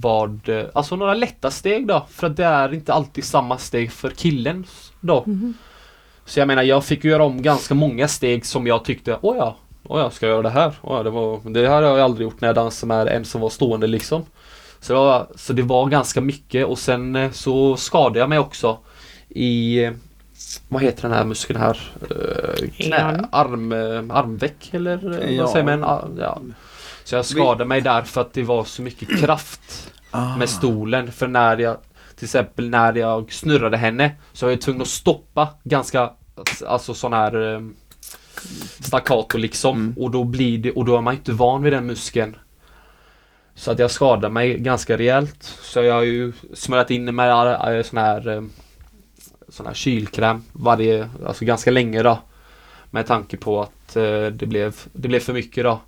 vad, eh, alltså några lätta steg då, för att det är inte alltid samma steg för killen då. Så jag menar, jag fick göra om ganska många steg som jag tyckte, åh ja, åh ja, ska jag göra det här? Åh ja, det, var, det här har jag aldrig gjort när jag dansar med en som var stående liksom. Så det var, så det var ganska mycket och sen eh, så skadade jag mig också i eh, vad heter den här muskeln här? Ingen knä, arm, eh, armveck eller eh, Ja. vad säger man? Ja. Så jag skadade mig där för att det var så mycket kraft Ah. med stolen. För när jag till exempel när jag snurrade henne så var jag tvungen att stoppa ganska alltså sån här staccato liksom. Mm. Och då blir det, och då är man inte van vid den muskeln. Så att jag skadade mig ganska rejält. Så jag har ju smörjat in med äh, sån här eh, sån här kylkräm varje, alltså ganska länge då. Med tanke på att eh, det, blev, det blev för mycket då.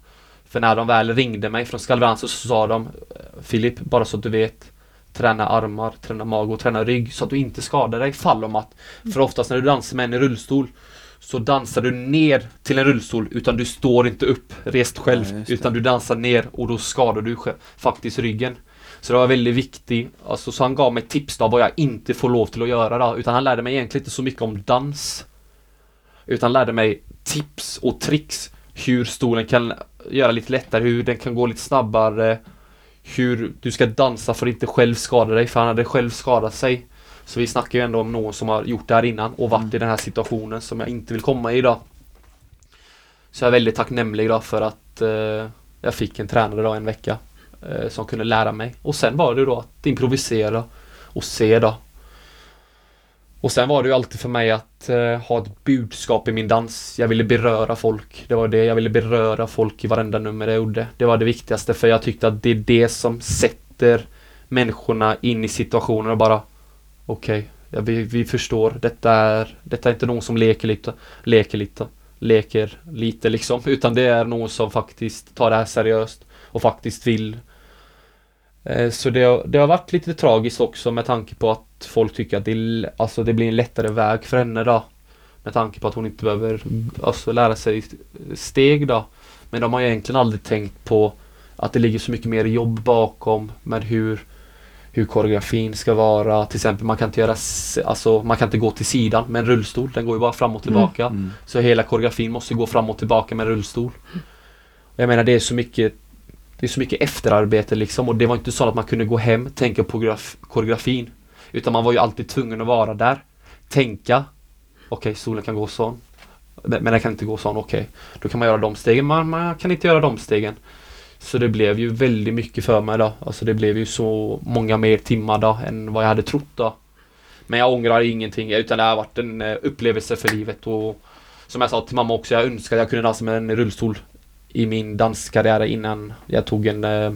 För när de väl ringde mig från Skalveranser så sa de eh, Filip, bara så att du vet Träna armar, träna mage och träna rygg så att du inte skadar dig fall om att För oftast när du dansar med en i rullstol Så dansar du ner till en rullstol utan du står inte upp rest själv Ja. Utan du dansar ner och då skadar du sj- faktiskt ryggen Så det var väldigt viktigt Alltså så han gav mig tips då vad jag inte får lov till att göra då Utan han lärde mig egentligen inte så mycket om dans Utan lärde mig tips och tricks Hur stolen kan göra lite lättare, hur den kan gå lite snabbare Hur du ska dansa för att inte själv skada dig, för han hade själv skadat sig Så vi snackar ju ändå om någon som har gjort det här innan och varit i den här situationen som jag inte vill komma i idag Så jag är väldigt tacknämlig då för att eh, jag fick en tränare då en vecka eh, Som kunde lära mig och sen var det då att improvisera och se då och sen var det ju alltid för mig att eh, ha ett budskap i min dans. Jag ville beröra folk. Det var det, jag ville beröra folk i varenda nummer jag gjorde. Det var det viktigaste för jag tyckte att det är det som sätter människorna in i situationen och bara Okej, ja, vi, vi förstår. Detta är, detta är inte någon som leker lite, leker lite, leker lite liksom. Utan det är någon som faktiskt tar det här seriöst och faktiskt vill Eh, Så det, har- det har varit lite tragiskt också med tanke på att folk tycker att det, alltså det blir en lättare väg för henne då. Med tanke på att hon inte behöver alltså, lära sig steg då. Men de har ju egentligen aldrig tänkt på att det ligger så mycket mer jobb bakom med hur hur koreografin ska vara. Till exempel man kan inte göra, alltså man kan inte gå till sidan med en rullstol. Den går ju bara fram och tillbaka. Mm. Så hela koreografin måste gå fram och tillbaka med rullstol. Jag menar det är så mycket Det är så mycket efterarbete liksom och det var inte så att man kunde gå hem, tänka på koreograf- koreografin. Utan man var ju alltid tvungen att vara där. Tänka. Okej, stolen kan gå sån. Men den kan inte gå sån, okej. Då kan man göra de stegen, men man kan inte göra de stegen. Så det blev ju väldigt mycket för mig då. Alltså det blev ju så många mer timmar då än vad jag hade trott då. Men jag ångrar ingenting utan det har varit en eh, upplevelse för livet och som jag sa till mamma också, jag önskar att jag kunde dansa med en rullstol i min danskarriär innan jag tog en eh,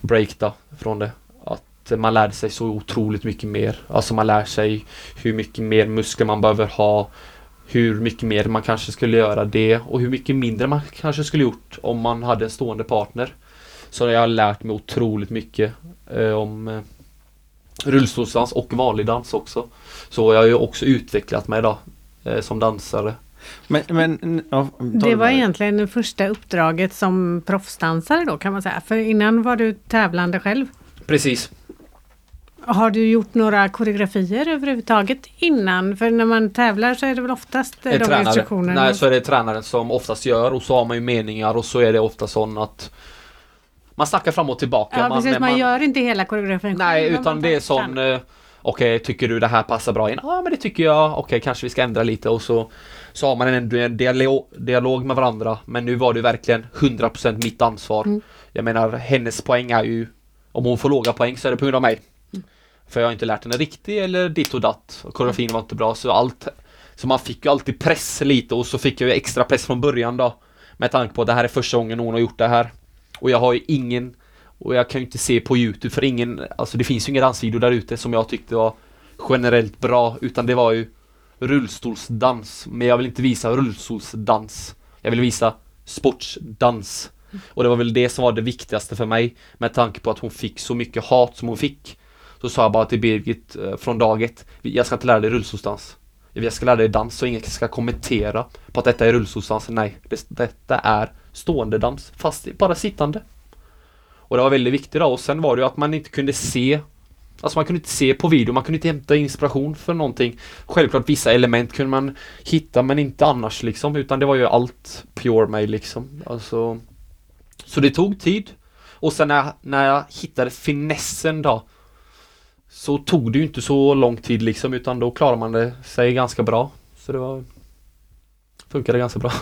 break då från det. Att man lärde sig så otroligt mycket mer. Alltså man lär sig hur mycket mer muskler man behöver ha. Hur mycket mer man kanske skulle göra det och hur mycket mindre man kanske skulle gjort om man hade en stående partner. Så jag har lärt mig otroligt mycket eh, om eh, rullstolsdans och vanlig dans också. Så jag har ju också utvecklat mig då eh, som dansare. Men, men ja, Det var egentligen det första uppdraget som proffsdansare då kan man säga. För innan var du tävlande själv. Precis. Har du gjort några koreografier överhuvudtaget innan? För när man tävlar så är det väl oftast de instruktionerna? Nej, så är det tränaren som oftast gör och så har man ju meningar och så är det ofta sån att man snackar fram och tillbaka. ja, precis. Man, man- gör inte hela koreografin Nej, utan man det är sån eh, Okej, tycker du det här passar bra in? Ja, men det tycker jag. Okej, kanske vi ska ändra lite och så Så har man en, en dialog, dialog med varandra. Men nu var det verkligen 100% mitt ansvar. Mm. Jag menar, hennes poäng är ju Om hon får låga poäng så är det på grund av mig. För jag har inte lärt henne riktigt eller ditt och datt. Och Koreografin var inte bra så allt Så man fick ju alltid press lite och så fick jag ju extra press från början då. Med tanke på att det här är första gången hon har gjort det här. Och jag har ju ingen och jag kan ju inte se på Youtube för ingen, alltså det finns ju ingen dansvideo där ute som jag tyckte var generellt bra utan det var ju rullstolsdans. Men jag vill inte visa rullstolsdans. Jag vill visa sportsdans. Och det var väl det som var det viktigaste för mig med tanke på att hon fick så mycket hat som hon fick. Så sa jag bara till Birgit eh, från dag ett, jag ska inte lära dig rullstolsdans. Jag ska lära dig dans så ingen ska kommentera på att detta är rullstolsdans. Nej, det, detta är stående dans fast bara sittande. Och det var väldigt viktigt då och sen var det ju att man inte kunde se Alltså man kunde inte se på video, man kunde inte hämta inspiration för någonting. Självklart vissa element kunde man hitta men inte annars liksom utan det var ju allt pure mig liksom. Alltså Så det tog tid. Och sen när jag, när jag hittade finessen då så tog det ju inte så lång tid liksom utan då klarade man det sig ganska bra. Så det var Funkade ganska bra.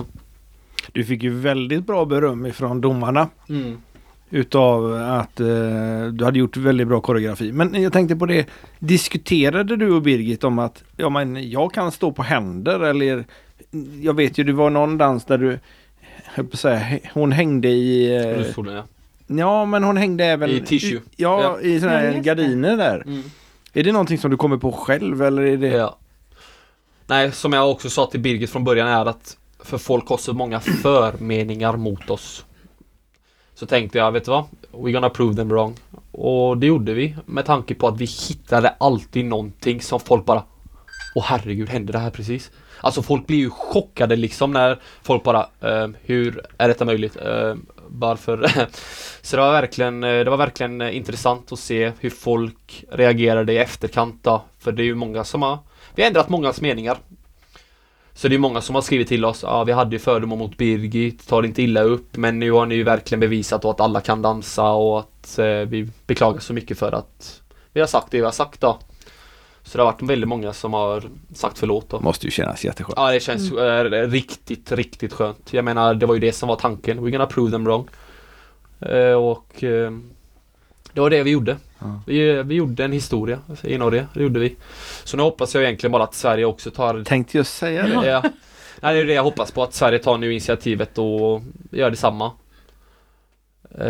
Du fick ju väldigt bra beröm ifrån domarna. Mm. Utav att eh, du hade gjort väldigt bra koreografi. Men jag tänkte på det. Diskuterade du och Birgit om att ja, men jag kan stå på händer eller jag vet ju det var någon dans där du jag på säga, hon hängde i eh, Rullstolen ja. Ja men hon hängde även I tissue. Ja, Ja. i sådana Ja, här det. gardiner där. Mm. Är det någonting som du kommer på själv eller är det? Ja. Nej, som jag också sa till Birgit från början är att för folk har så många förmeningar mot oss. Så tänkte jag, vet du vad? We're gonna prove them wrong. Och det gjorde vi med tanke på att vi hittade alltid någonting som folk bara Åh herregud, hände det här precis? Alltså folk blir ju chockade liksom när folk bara ehm, Hur är detta möjligt? Ehm, varför? Så det var verkligen eh, Det var verkligen eh, intressant att se hur folk reagerade i efterkant då. För det är ju många som har Vi har ändrat mångas meningar Så det är många som har skrivit till oss Ja vi hade ju fördomar mot Birgit Ta det inte illa upp Men nu har ni ju verkligen bevisat då att alla kan dansa och att eh, vi beklagar så mycket för att Vi har sagt det vi har sagt då så det har varit väldigt många som har sagt förlåt då Måste ju kännas jätteskönt. Ja det känns eh, riktigt, riktigt skönt. Jag menar det var ju det som var tanken. We're gonna prove them wrong. Eh, och eh, det var det vi gjorde. Ja. Vi, vi gjorde en historia i Norge. Det gjorde vi. Så nu hoppas jag egentligen bara att Sverige också tar Tänkte jag säga det. Ja. Nej, det är det jag hoppas på, att Sverige tar nu initiativet och gör detsamma. Eh,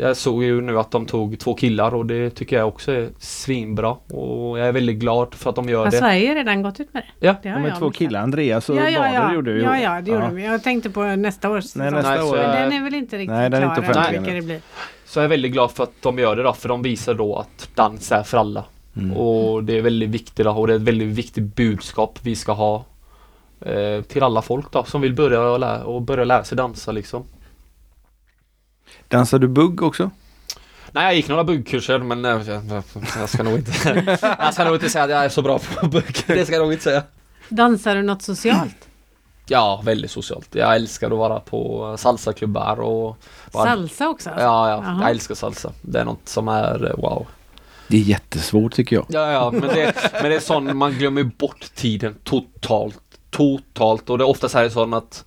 jag såg ju nu att de tog två killar och det tycker jag också är svinbra. Och jag är väldigt glad för att de gör Har det. Sverige redan gått ut med det? Ja. det har men jag två missat. killar, Andreas och ja, ja, ja. Bader gjorde ju. Ja, ja, det gjorde Ja. de. Jag tänkte på nästa års Nej, säsong. nästa Nej, år. Men den är väl inte riktigt Nej, den är inte klar än, vilka det blir. Så jag är väldigt glad för att de gör det då, för de visar då att dans är för alla. Mm. Och det är väldigt viktigt då, och det är ett väldigt viktigt budskap vi ska ha eh, till alla folk då som vill börja lära, och börja lära sig dansa liksom. Dansar du bugg också? Nej, jag gick några buggkurser men eh, jag, jag ska nog inte Jag ska nog inte säga att jag är så bra på bugg. Det ska jag nog inte säga. Dansar du något socialt? Ja, väldigt socialt. Jag älskar att vara på salsaklubbar och bara, Salsa också? alltså? Ja, ja, Jaha. jag älskar salsa. Det är något som är eh, wow. Det är jättesvårt tycker jag. Ja, ja, men det, men det är sån, man glömmer bort tiden totalt. Totalt. Och det är oftast är det sån att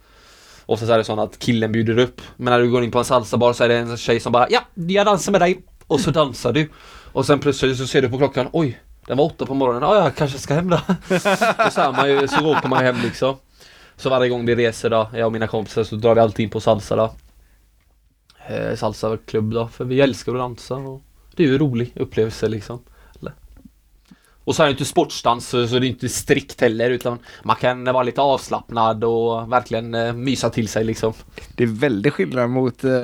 Oftast är det sånt att killen bjuder upp. Men när du går in på en salsabar så är det en tjej som bara Ja, jag dansar med dig. Och så dansar du. Och sen plötsligt så ser du på klockan Oj, den var åtta på morgonen. Ja, jag kanske ska hem då. och så, är man ju, så åker man hem liksom. Så varje gång vi reser då, jag och mina kompisar, så drar vi alltid in på salsa då. Eh, salsaklubb då, för vi älskar att dansa. Och det är ju en rolig upplevelse liksom. Och så är det inte sportsdans så det är inte strikt heller utan man kan vara lite avslappnad och verkligen eh, mysa till sig liksom. Det är väldigt skillnad mot, eh,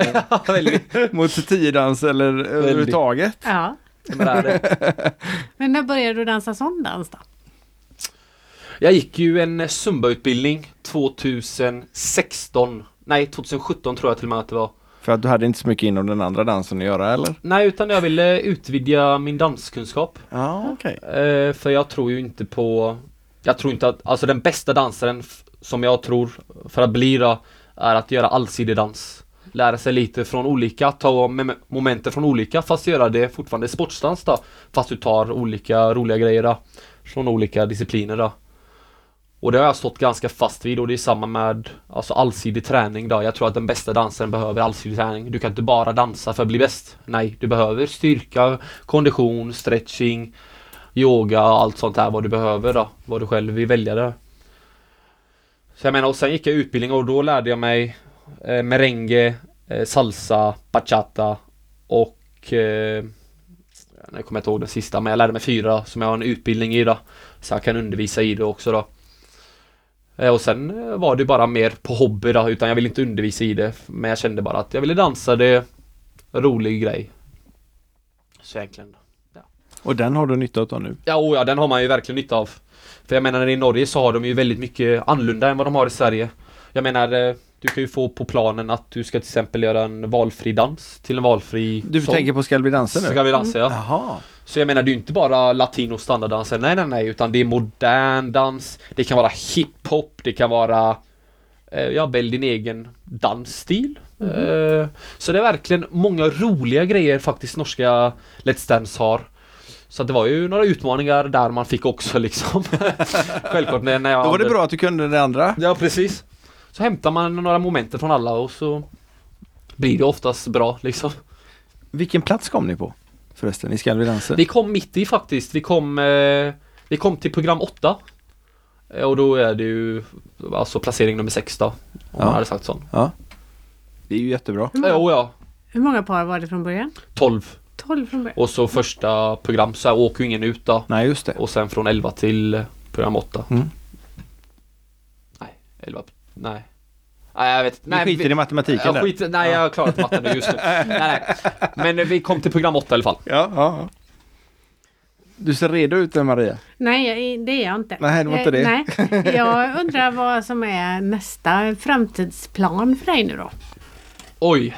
mot tiodans eller överhuvudtaget. Ja. Men det är det. Men när började du dansa sån dans då? Jag gick ju en Zumba-utbildning 2016 Nej 2017 tror jag till och med att det var För att du hade inte så mycket inom den andra dansen att göra eller? Nej, utan jag ville utvidga min danskunskap. Ja, okej. Eh, för jag tror ju inte på Jag tror inte att, alltså den bästa dansaren som jag tror för att bli då är att göra allsidig dans. Lära sig lite från olika, ta momenten från olika fast göra det fortfarande sportsdans då. Fast du tar olika roliga grejer då. Från olika discipliner då. Och det har jag stått ganska fast vid och det är samma med alltså allsidig träning då. Jag tror att den bästa dansaren behöver allsidig träning. Du kan inte bara dansa för att bli bäst. Nej, du behöver styrka, kondition, stretching, yoga och allt sånt där vad du behöver då. Vad du själv vill välja där. Så jag menar och sen gick jag utbildning och då lärde jag mig eh, merengue, eh, salsa, bachata och eh, jag kommer inte ihåg den sista men jag lärde mig fyra som jag har en utbildning i då. Så jag kan undervisa i det också då. Eh, Och sen eh, var det bara mer på hobby då, utan jag ville inte undervisa i det. Men jag kände bara att jag ville dansa, det är rolig grej. Så egentligen. Och den har du nytta av nu? Ja, oh ja, den har man ju verkligen nytta av. För jag menar, i Norge så har de ju väldigt mycket annorlunda än vad de har i Sverige. Jag menar, eh, du kan ju få på planen att du ska till exempel göra en valfri dans till en valfri Du sång. tänker på Ska vi dansa nu? Ska vi dansa, ja. Jaha. Så jag menar, det är inte bara latino standarddanser, nej nej nej, utan det är modern dans, det kan vara hiphop, det kan vara eh, Ja, välj din egen dansstil. Eh, så det är verkligen många roliga grejer faktiskt norska Let's Dance har. Så det var ju några utmaningar där man fick också liksom. Självklart när jag Då var det bra att du kunde det andra. Ja, precis. Så hämtar man några moment från alla och så blir det oftast bra liksom. Vilken plats kom ni på? Förresten, i Ska vi dansa? Vi kom mitt i faktiskt. Vi kom, eh, vi kom till program 8. Eh, Och då är det ju alltså placering nummer 6 då. Om Ja. man hade sagt så. Ja. Det är ju jättebra. Hur många, oh ja, hur många par var det från början? 12. 12 från början. Och så första program så här åker ju ingen ut då. Nej, just det. Och sen från 11 till eh, program 8. Mm. Nej, 11. Nej. Nej, jag vet inte. Vi Nej, skiter i matematiken jag skiter, nej, jag har klarat matten nu just nu. nej, nej. Men vi kom till program 8 i alla fall. Ja, ja, ja. Du ser redo ut där, Maria. Nej, det är jag inte. Nej, det var inte Eh, det. Nej. Jag undrar vad som är nästa framtidsplan för dig nu då? Oj,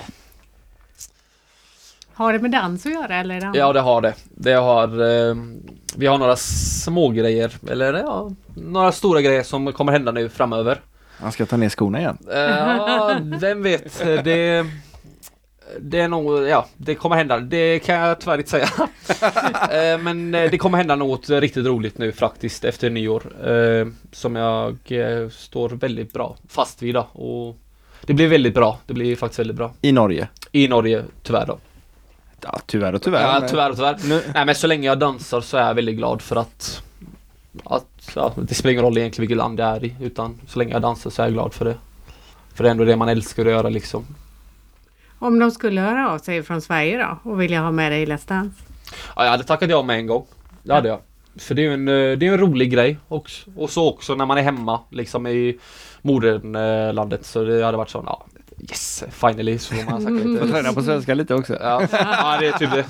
Har det med dans att göra eller? är det? Ja det har det. Det har eh, Vi har några små grejer eller ja, några stora grejer som kommer hända nu framöver. Han ska ta ner skorna igen. Eh, Ja, vem vet. Det det är nog, ja, det kommer hända. Det kan jag tyvärr inte säga. Eh, Men eh, det kommer hända något riktigt roligt nu faktiskt efter nyår. Som jag står väldigt bra fast vid då. Och det blir väldigt bra. Det blir faktiskt väldigt bra. I Norge. I Norge, tyvärr då. Ja, tyvärr och tyvärr. Ja, tyvärr och tyvärr. Nu, Nej men så länge jag dansar så är jag väldigt glad för att, att ja, Det spelar ingen roll egentligen vilket land jag är i utan så länge jag dansar så är jag glad för det. För det är ändå det man älskar att göra liksom. Om de skulle höra av sig från Sverige då och vilja ha med dig i Let's Dance? Ja, jag hade tackat ja med en gång. Det hade jag. För det är ju en, eh, det är en rolig grej också. Och så också när man är hemma liksom i moderlandet så det hade varit så, ja Yes, finally så får man snacka får lite. träna på svenska lite också. Ja, ja det är typ det.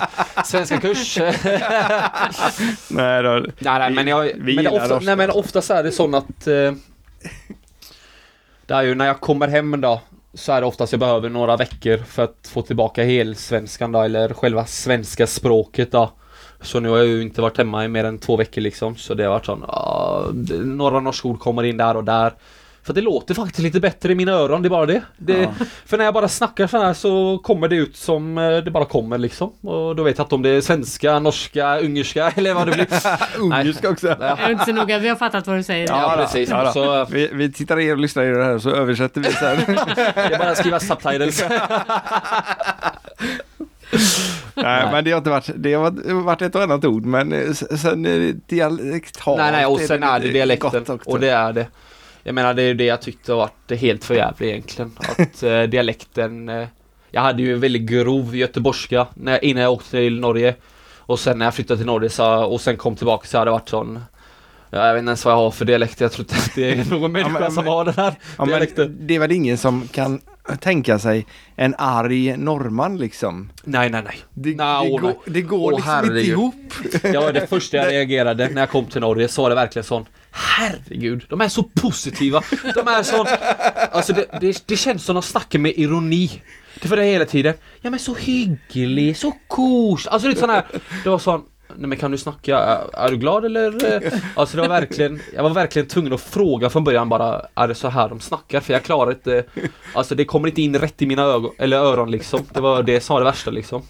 Svenska kurs. Nej, då. Nej, nej men jag... Vi men ofta, nej men ofta så är det så att... Eh, det är ju när jag kommer hem då så är det oftast jag behöver några veckor för att få tillbaka helsvenskan då eller själva svenska språket då. Så nu har jag ju inte varit hemma i mer än två veckor liksom så det har varit sån, det- några norska ord kommer in där och där. För det låter faktiskt lite bättre i mina öron, det är bara det. det Ja. För när jag bara snackar så här så kommer det ut som eh, det bara kommer liksom. Och då vet jag inte om det är svenska, norska, ungerska eller vad det blir. Ungerska också. Ja. Jag är inte så noga, vi har fattat vad du säger. Ja, då. precis. Ja. Så Vi, vi tittar i och lyssnar i det här så översätter vi sen. det är bara att skriva subtitles. Nej, men det har inte varit, det har varit ett och annat ord, men eh, sen eh, dialektalt. nej, nej, och sen är det dialekten. Och det är det. Jag menar, det är ju det jag tyckte har varit helt för jävligt egentligen. Att eh, dialekten... Eh, jag hade ju en väldigt grov göteborgska när, innan jag åkte till Norge. Och sen när jag flyttade till Norge så, och sen kom tillbaka så hade det varit sån... Ja, jag vet inte ens vad jag har för dialekt. Jag tror inte att det är någon människa men- som har den här ja, dialekten. det är väl ingen som kan tänka sig en arg norrman liksom. Nej, nej, nej. Det, Nej, det, åh, går, nej. det går Åh, liksom inte herregud. ihop. Ja, det första jag reagerade när jag kom till Norge så var det verkligen sån Herregud, de är så positiva. De är så... Alltså det, det, det känns som de snackar med ironi. Det var det hela tiden. Ja men så hygglig, så kos. Alltså lite sån här. Det var sån. Nej men kan du snacka? Är, är du glad eller? eh?" Alltså det var verkligen. Jag var verkligen tvungen att fråga från början bara. Är det så här de snackar? För jag klarar inte. Alltså det kommer inte in rätt i mina ögon eller öron liksom. Det var det som var det värsta liksom.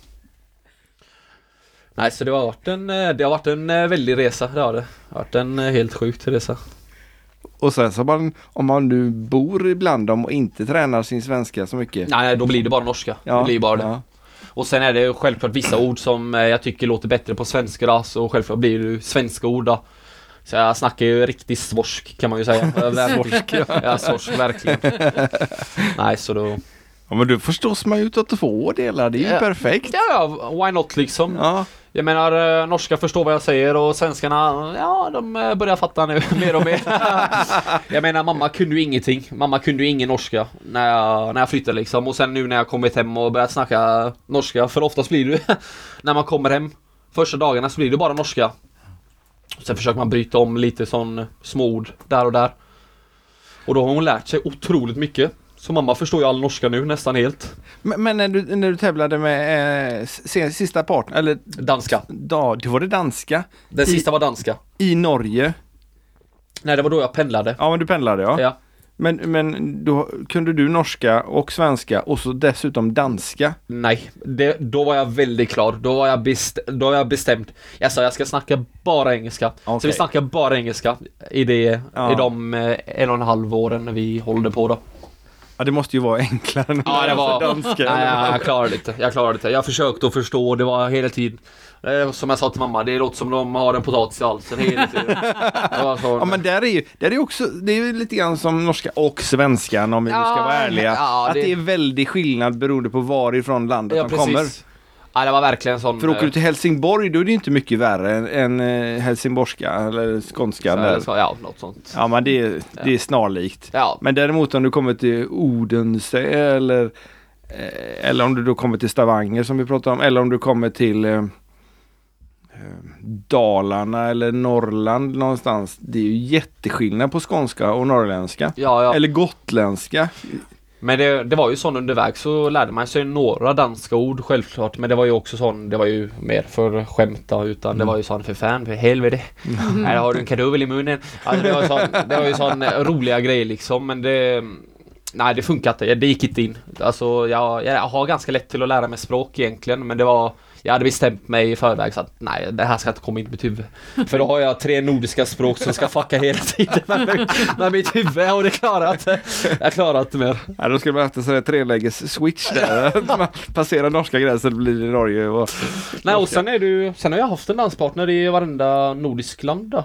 Nej så det har varit en, eh, det har varit en eh, väldig resa. Det har det. Det har varit en helt sjukt resa. Och sen så man, om man nu bor ibland dem och inte tränar sin svenska så mycket. Nej, då blir det bara norska. det blir bara det. ja. Och sen är det självklart vissa ord som eh, jag tycker låter bättre på svenska då, så självklart blir det ju svenska ord då. Så jag snackar ju riktigt svorsk kan man ju säga. svorsk, ja. svorsk, verkligen. Nej, så då... ja men då förstås man ju utav två delar, det är ju Ja. perfekt. Ja, ja, why not liksom. Ja. Jag menar, eh, norska förstår vad jag säger och svenskarna, ja, de eh, börjar fatta nu mer och mer. jag menar, mamma kunde ju ingenting. Mamma kunde ju ingen norska när jag, när jag flyttade liksom. Och sen nu när jag kommit hem och börjat snacka norska, för oftast blir det när man kommer hem första dagarna så blir det bara norska. Sen försöker man bryta om lite sån småord där och där. Och då har hon lärt sig otroligt mycket. Så mamma förstår ju all norska nu nästan helt. Men, men när, du, när du tävlade med eh, sista partnern, eller Danska. ja, det var det danska Den I- sista var danska. i Norge. Nej, det var då jag pendlade. Ja men du pendlade ja. Ja. Men, men då kunde du norska och svenska och så dessutom danska. Nej, det, då var jag väldigt klar. Då var jag, best, då var jag bestämd. Jag sa jag ska snacka bara engelska. Så Okej. vi snackar bara engelska i, det, Ja. i de eh, en och en halv åren vi håller på då. Ja det måste ju vara enklare än Ja, det var... danska. Nej, jag, jag klarade det inte. Jag klarade det inte. Jag försökte att förstå. Det var hela tiden. Som jag sa till mamma, det låter som de har en potatis i halsen hela tiden. Det Ja men där är ju, där är också, det är ju lite grann som norska och svenskan om vi nu ska Ja, vara ärliga. ja, att det... det- är väldigt skillnad beroende på varifrån landet ja, de kommer. Ja, det var verkligen sån... För åker du eh, till Helsingborg då är det ju inte mycket värre än, än eh, helsingborska eller skånska. så- så- Ja, något sånt. Ja men det, är- det är snarlikt. Ja, Men däremot om du kommer till Odense eller eh, eller om du då kommer till Stavanger som vi pratade om eller om du kommer till eh, Dalarna eller Norrland någonstans. Det är ju jätteskillnad på skånska och norrländska. ja, ja. Eller gotländska. Men det, det var ju sån under väg så lärde man sig några danska ord självklart men det var ju också sån, det var ju mer för skämt då, utan det var ju sån för fan, för helvete. Här har du en kaduvel i munnen. Alltså det var, sån, det var ju sån eh, roliga grejer liksom men det Nej det funkar inte, det gick inte in. Alltså jag, jag har ganska lätt till att lära mig språk egentligen men det var jag hade bestämt mig i förväg så att nej, det här ska inte komma in i mitt huvud. För då har jag tre nordiska språk som ska fucka hela tiden med, med mitt huvud och det klarar jag. Jag klarar inte mer. Ja, då skulle man haft en sån här treläges switch där. Man passerar norska gränsen blir det Norge. Och... Nej och sen är du, sen har jag haft en danspartner i varenda nordisk land då.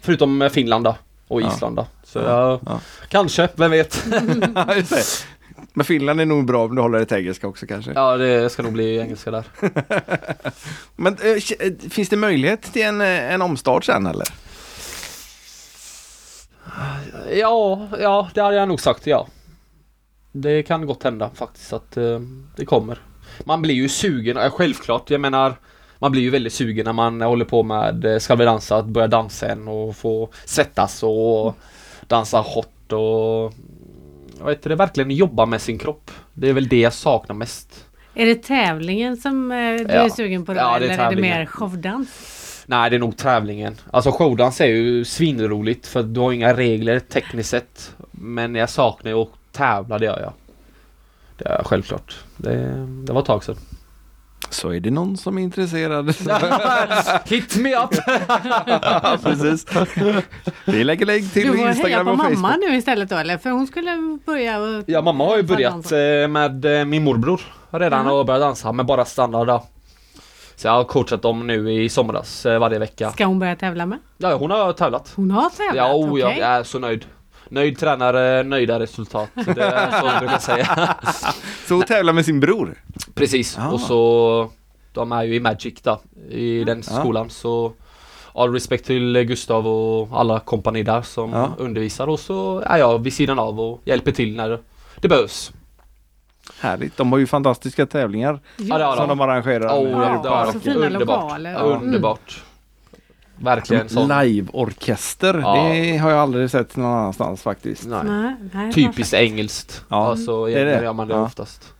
Förutom Finland då. Och Ja. Island då. Så jag, Ja. kanske, vem vet. Men Finland är nog bra om du håller dig till engelska också kanske. Ja det ska nog bli engelska där. Men eh, finns det möjlighet till en, eh, en omstart sen eller? Ja, ja det hade jag nog sagt ja. Det kan gott hända faktiskt att eh, det kommer. Man blir ju sugen, självklart. Jag menar man blir ju väldigt sugen när man håller på med Ska vi dansa, att börja dansa igen och få svettas och dansa hot och jag vet inte, det verkligen jobba med sin kropp. Det är väl det jag saknar mest. Är det tävlingen som eh, du Ja. är sugen på då? Ja, det är eller är det tävlingen. mer showdans? Nej, det är nog tävlingen. Alltså showdans är ju svinroligt för du har inga regler tekniskt sett. Men jag saknar ju att tävla, det gör jag. Det gör jag självklart. Det, det var ett tag sedan. Så är det någon som är intresserad. Hit me up! Ja, precis. Vi lägger lägg till Du får heja Instagram på och mamma Facebook. nu istället då eller? För hon skulle börja och Ja, mamma har ju börjat eh, med eh, min morbror redan Ja. och börjat dansa med bara standard då. Så jag har coachat dem nu i somras eh, varje vecka. Ska hon börja tävla med? Ja, hon har tävlat. Hon har tävlat? Ja, oh, okej. jag är så nöjd. Nöjd tränare, nöjda resultat. Det är så jag brukar säga. Så hon tävlar med sin bror. Precis, Ah. och så de är ju i Magic då, i den Ja. skolan så All respekt till Gustav och alla kompani där som Ja. undervisar och så är jag vid sidan av och hjälper till när det behövs. Härligt. De har ju fantastiska tävlingar Ja, som de. de arrangerar. Oh, ja, det har så de. fina Underbart. lokaler. Ja, Mm. Verkligen. Live-orkester. Ja. Det har jag aldrig sett någon annanstans faktiskt. Nej. Nej, nej, Typiskt engelskt. Ja, alltså, det är det. egentligen gör man det Ja. oftast.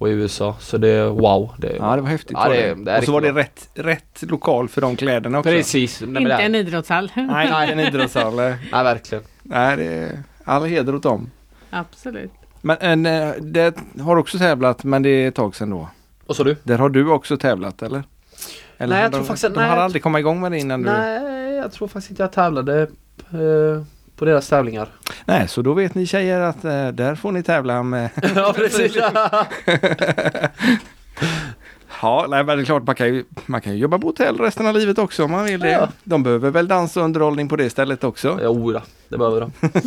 och i USA. Så det är wow. Det, Ja, det var häftigt. Ja, var det- det. och så var det rätt, rätt lokal för de kläderna också. Precis. Nej, Inte en idrottshall. Nej, nej, en idrottshall. Nej, nej, verkligen. det är all heder åt dem. Absolut. Men en, eh, det har också tävlat, men det är ett tag sedan då. Vad sa du? Där har du också tävlat, eller? Eller Nej, jag har tror de, faktiskt att- De nej, hade aldrig kommit igång med det innan du... Nej, jag tror faktiskt inte jag tävlade eh, på deras tävlingar. Nej, så då vet ni tjejer att eh, där får ni tävla med... ja, precis. Ja, nej, men det är klart man kan, ju, man kan ju jobba på hotell resten av livet också om man vill det. Ja. De behöver väl dans och underhållning på det stället också. jo, då, det behöver de. du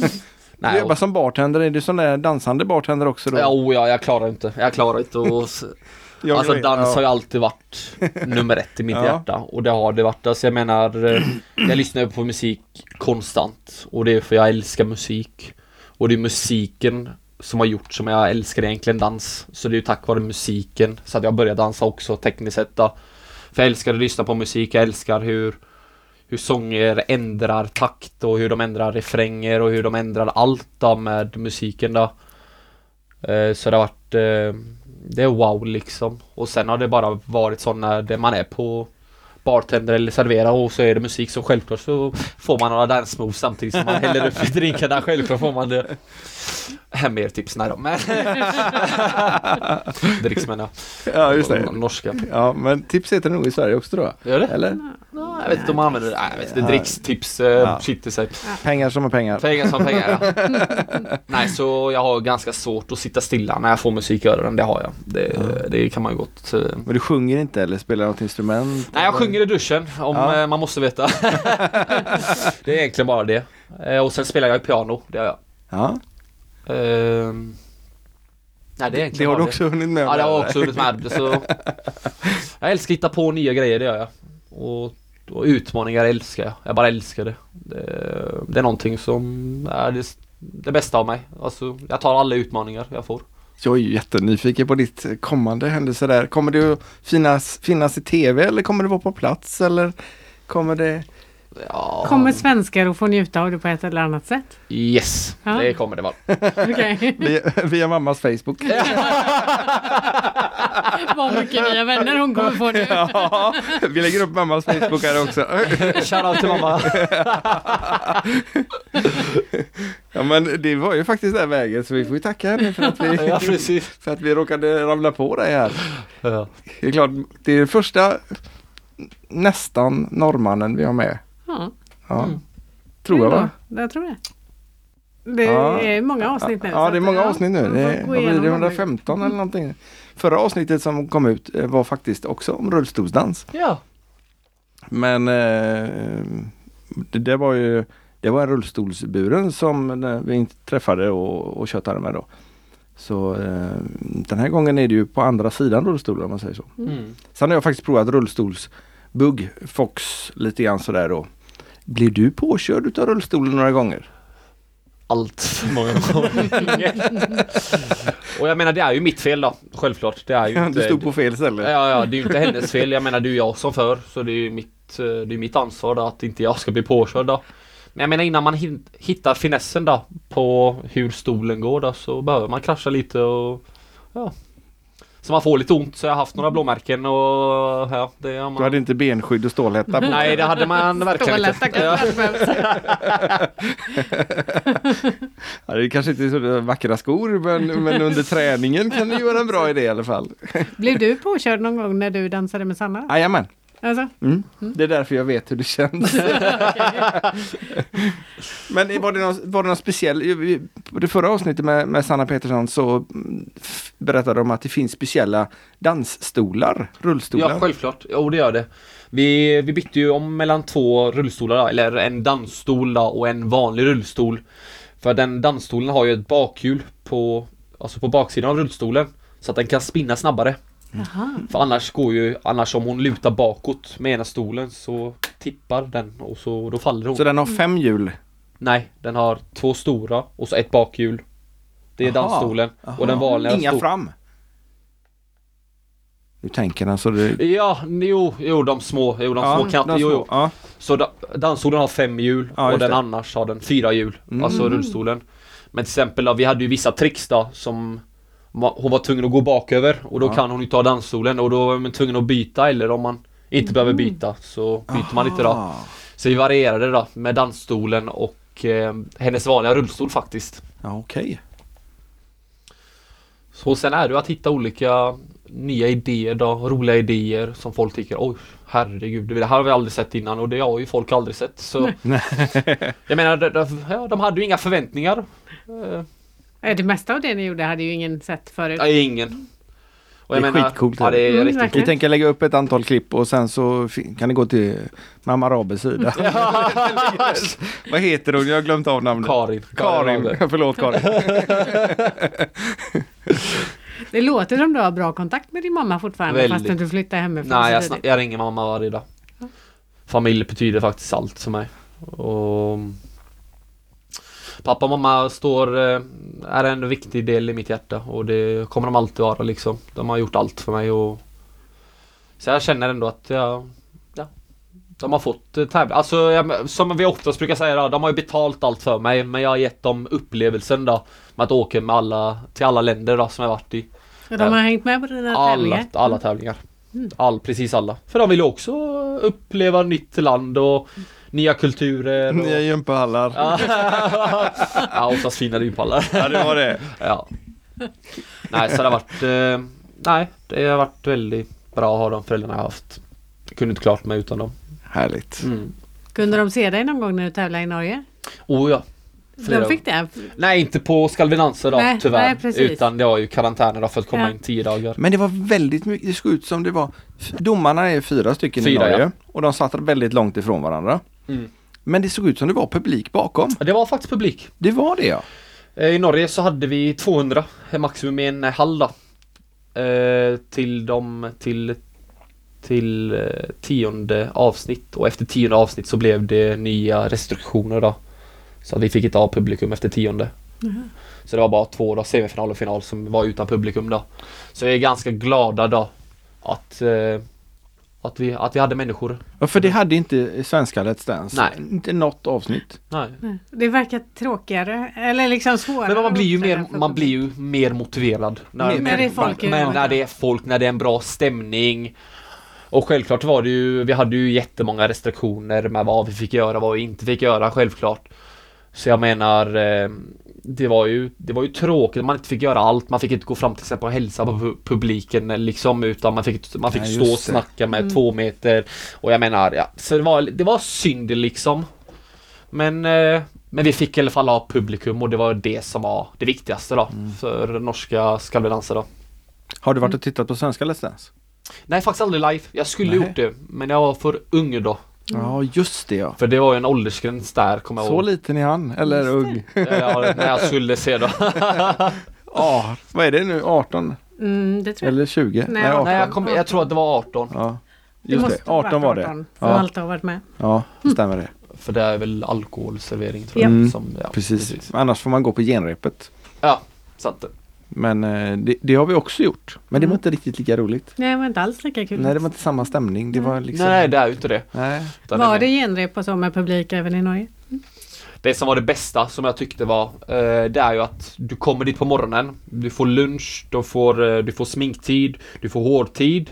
Nej, jobbar som bartender, är du sån där dansande bartender också då? Ja, oh, ja, jag klarar inte. Jag klarar inte att... Jag alltså dans ja. har ju alltid varit nummer ett i mitt Ja. hjärta. Och det har det varit. Alltså jag menar, eh, jag lyssnar ju på musik konstant. Och det är för jag älskar musik. Och det är musiken som har gjort som jag älskar egentligen dans. Så det är ju tack vare musiken så att jag började dansa också tekniskt sett då. För jag älskar att lyssna på musik, jag älskar hur hur sånger ändrar takt och hur de ändrar refränger och hur de ändrar allt då med musiken då. Eh, så det har varit eh, det är wow liksom. Och sen har det bara varit så när det man är på bartender eller servera och så är det musik så självklart så får man några dance moves samtidigt som man häller upp i drinkarna. Självklart får man det. Mer tips, nej då. Men Dricks menar Ja, just det. Norska. Ja, men tips heter det nog i Sverige också tror jag. Gör det? Eller? Ja, jag vet inte om man använder det. Nej, jag vet inte. Ja. Dricks, tips, eh, Ja. shit i sig. Pengar som är pengar. Pengar som pengar ja. Nej så jag har ganska svårt att sitta stilla när jag får musik i öronen, det har jag. Det, det kan man ju gott. eh. Men du sjunger inte eller spelar något instrument? Nej jag sjunger i duschen om Ja. eh, man måste veta. det är egentligen bara det. Och sen spelar jag piano, det gör jag. Ja, Ehm, Nej det är det har du också hunnit med. Ja det har jag också hunnit med. Så jag älskar att hitta på nya grejer, det gör jag. Och, och utmaningar älskar jag. Jag bara älskar det. Det, det är någonting som är det, det bästa av mig. Alltså, jag tar alla utmaningar jag får. Jag är ju jättenyfiken på ditt kommande händelse där. Kommer det att finnas, finnas i tv eller kommer det vara på plats eller kommer det? Ja, Kommer svenskar att få njuta av det på ett eller annat sätt? Yes, Ja. det kommer det vara. Okej. Via, via mammas Facebook? Vad mycket nya vänner hon kommer få nu. Ja, vi lägger upp mammas Facebook här också. Shoutout till mamma. Ja men det var ju faktiskt den vägen så vi får ju tacka henne för att vi, Ja för att vi råkade ramla på dig här. Ja. Det är klart, det är första nästan norrmannen vi har med. Ja, Ja. Mm. Tror jag va? Jag tror det. Det Ja. är många avsnitt nu. Ja, det är många avsnitt nu. Det är, vad blir det, dem. 115 eller någonting. Förra avsnittet som kom ut eh, var faktiskt också om rullstolsdans. ja. Men eh, det, det var ju det var en rullstolsburen som eh, vi träffade och, och tjötade med då. Så eh, den här gången är det ju på andra sidan rullstolen om man säger så. Mm. Sen har jag faktiskt provat rullstolsbugg, Fox lite grann sådär då. Blir du påkörd utav rullstolen några gånger? Allt för många gånger. Och jag menar det är ju mitt fel då, självklart. Det är ju inte... Du stod på fel ställe. Ja, ja, det är ju inte hennes fel. Jag menar det är ju jag som för. Så det är ju mitt, eh, det är mitt ansvar då, att inte jag ska bli påkörd då. Men jag menar innan man hittar finessen då på hur stolen går då så behöver man krascha lite och ja. Så man får lite ont så jag har haft några blåmärken och ja, det har Du man... hade inte benskydd och stålhätta på? Nej det hade man verkligen Stålhätta inte. kanske Ja. det kanske inte är så vackra skor men, men under träningen kan det ju vara en bra idé i alla fall. Blev du påkörd någon gång när du dansade med Sanna? Jajamän, Alltså? mm. det är därför jag vet hur det känns. men var det någon, var det någon speciell, på det förra avsnittet med, med Sanna Petersson så mm, berättade de att det finns speciella dansstolar, rullstolar. Ja självklart, jo det gör det. Vi, vi bytte ju om mellan två rullstolar eller en dansstol och en vanlig rullstol. För den dansstolen har ju ett bakhjul på, alltså på baksidan av rullstolen. Så att den kan spinna snabbare. Jaha. För annars går ju, annars om hon lutar bakåt med ena stolen så tippar den och så då faller hon. Så den har fem hjul. Nej, den har två stora och så ett bakhjul. Det är Aha, dansstolen. Och den vanliga Inga fram. Nu tänker han så det... Ja, jo, jo de små, jo de små kan, jo, jo. Ja. Så da, dansstolen har fem hjul Ja, och den det. annars har den fyra hjul. Mm. Alltså rullstolen. Men till exempel vi hade ju vissa tricks då som hon var tvungen att gå baköver och då Ja. kan hon ju ta dansstolen och då är man tvungen att byta eller om man inte behöver Mm. byta så byter man lite då. Aha. Så vi varierade då med dansstolen och eh, hennes vanliga rullstol faktiskt. Ja, okej. Så sen är det att hitta olika nya idéer då, roliga idéer som folk tycker oj herregud, det här har vi aldrig sett innan och det har ju folk aldrig sett. Så jag menar, de, de, de hade ju inga förväntningar. Det mesta av det ni gjorde hade ju ingen sett förut. Nej, ingen. Och Det är skitcoolt, Ja, det är Mm, riktigt. Vi tänker lägga upp ett antal klipp och sen så kan ni gå till Mamma Rabes sida. Vad heter hon? Jag har glömt av namnet. Karin. Karin. Rabe. Förlåt Karin. Det låter som du har bra kontakt med din mamma fortfarande Väldigt. fast du flyttar hemifrån Nej, jag, jag ringer mamma varje dag. Familj betyder faktiskt allt för mig. Och Pappa och mamma står, eh, är en viktig del i mitt hjärta och det kommer de alltid vara liksom. De har gjort allt för mig och Så jag känner ändå att jag, ja, de har fått eh, tävla. Alltså jag, som vi oftast brukar säga då, de har ju betalt allt för mig men jag har gett dem upplevelsen då med att åka med alla, till alla länder då som jag varit i. De har hängt med på dina Alla, tävlingar? alla tävlingar. Mm. All, precis alla. För de vill ju också uppleva nytt land och nya kulturer. Nya Och... gympahallar. Ja, ja oftast fina gympallar. Ja, det var det. Ja. Nej, så det har varit... Eh, nej, det har varit väldigt bra att ha de föräldrarna jag haft. Jag kunde inte klart mig utan dem. Härligt. Mm. Kunde de se dig någon gång när du tävlade i Norge? Oh ja. Flera De fick det? Nej, inte på Skalvinanse då Nej, tyvärr. nej, precis. utan det var ju karantäner då för att komma Ja. in tio dagar. Men det var väldigt mycket, det såg ut som det var, domarna är fyra stycken Fyra, i Norge ja. och de satt väldigt långt ifrån varandra. Mm. Men det såg ut som det var publik bakom. Det var faktiskt publik. Det var det ja. Eh, I Norge så hade vi 200 maximum i en hall då. Eh, till de till till eh, tionde avsnitt och efter tionde avsnitt så blev det nya restriktioner då. Så att vi fick inte ha publikum efter tionde. Så det var bara två då, semifinal och final som var utan publikum då. Så vi är ganska glada då att eh, att vi, att vi hade människor. ja. För det hade inte svenska Let's Dance. Nej. Inte något avsnitt. Nej. Det verkar tråkigare eller liksom svårare. Men man blir ju mer, man blir ju mer motiverad. Mer- När det är folk Men när det är folk, när det är en bra stämning. Och självklart var det ju, vi hade ju jättemånga restriktioner med vad vi fick göra, vad vi inte fick göra självklart. Så jag menar, eh, det var ju, det var ju tråkigt man inte fick göra allt. Man fick inte gå fram till exempel och hälsa på pu- publiken liksom utan man fick, man fick Nej, stå och snacka med Mm. två meter. Och jag menar, ja, så det var, det var synd liksom. Men, eh, men vi fick i alla fall ha publikum och det var det som var det viktigaste då Mm. för norska Ska vi dansa då. Har du varit och tittat på svenska Let's Dance? Nej faktiskt aldrig live. Jag skulle Nej. gjort det men jag var för ung då. Ja just det ja. För det var ju en åldersgräns där kommer jag Så ihåg. liten är han, eller Just det. ung. Ja, när jag skulle se då. Ja, vad är det nu? 18? Mm, det tror jag. Eller 20? Nej, 18. Nej jag, kom, jag tror att det var 18. Ja, just det. ha 18 varit var det. 18, För Ja. Malte har varit med. Ja, det stämmer det. För det är väl alkoholservering tror Ja. jag. Mm, Som, ja, Precis. Annars får man gå på genrepet. Ja, sant det. Men eh, det, det har vi också gjort. Men det var Mm. inte riktigt lika roligt. Nej, det var inte alls lika kul. Nej, det var inte samma stämning. Det var liksom... Nej det är ju inte det. Nej. Var det genrep och så med publik även i Norge? Det som var det bästa som jag tyckte var eh, Det är ju att du kommer dit på morgonen Du får lunch, du får, eh, du får sminktid Du får hårtid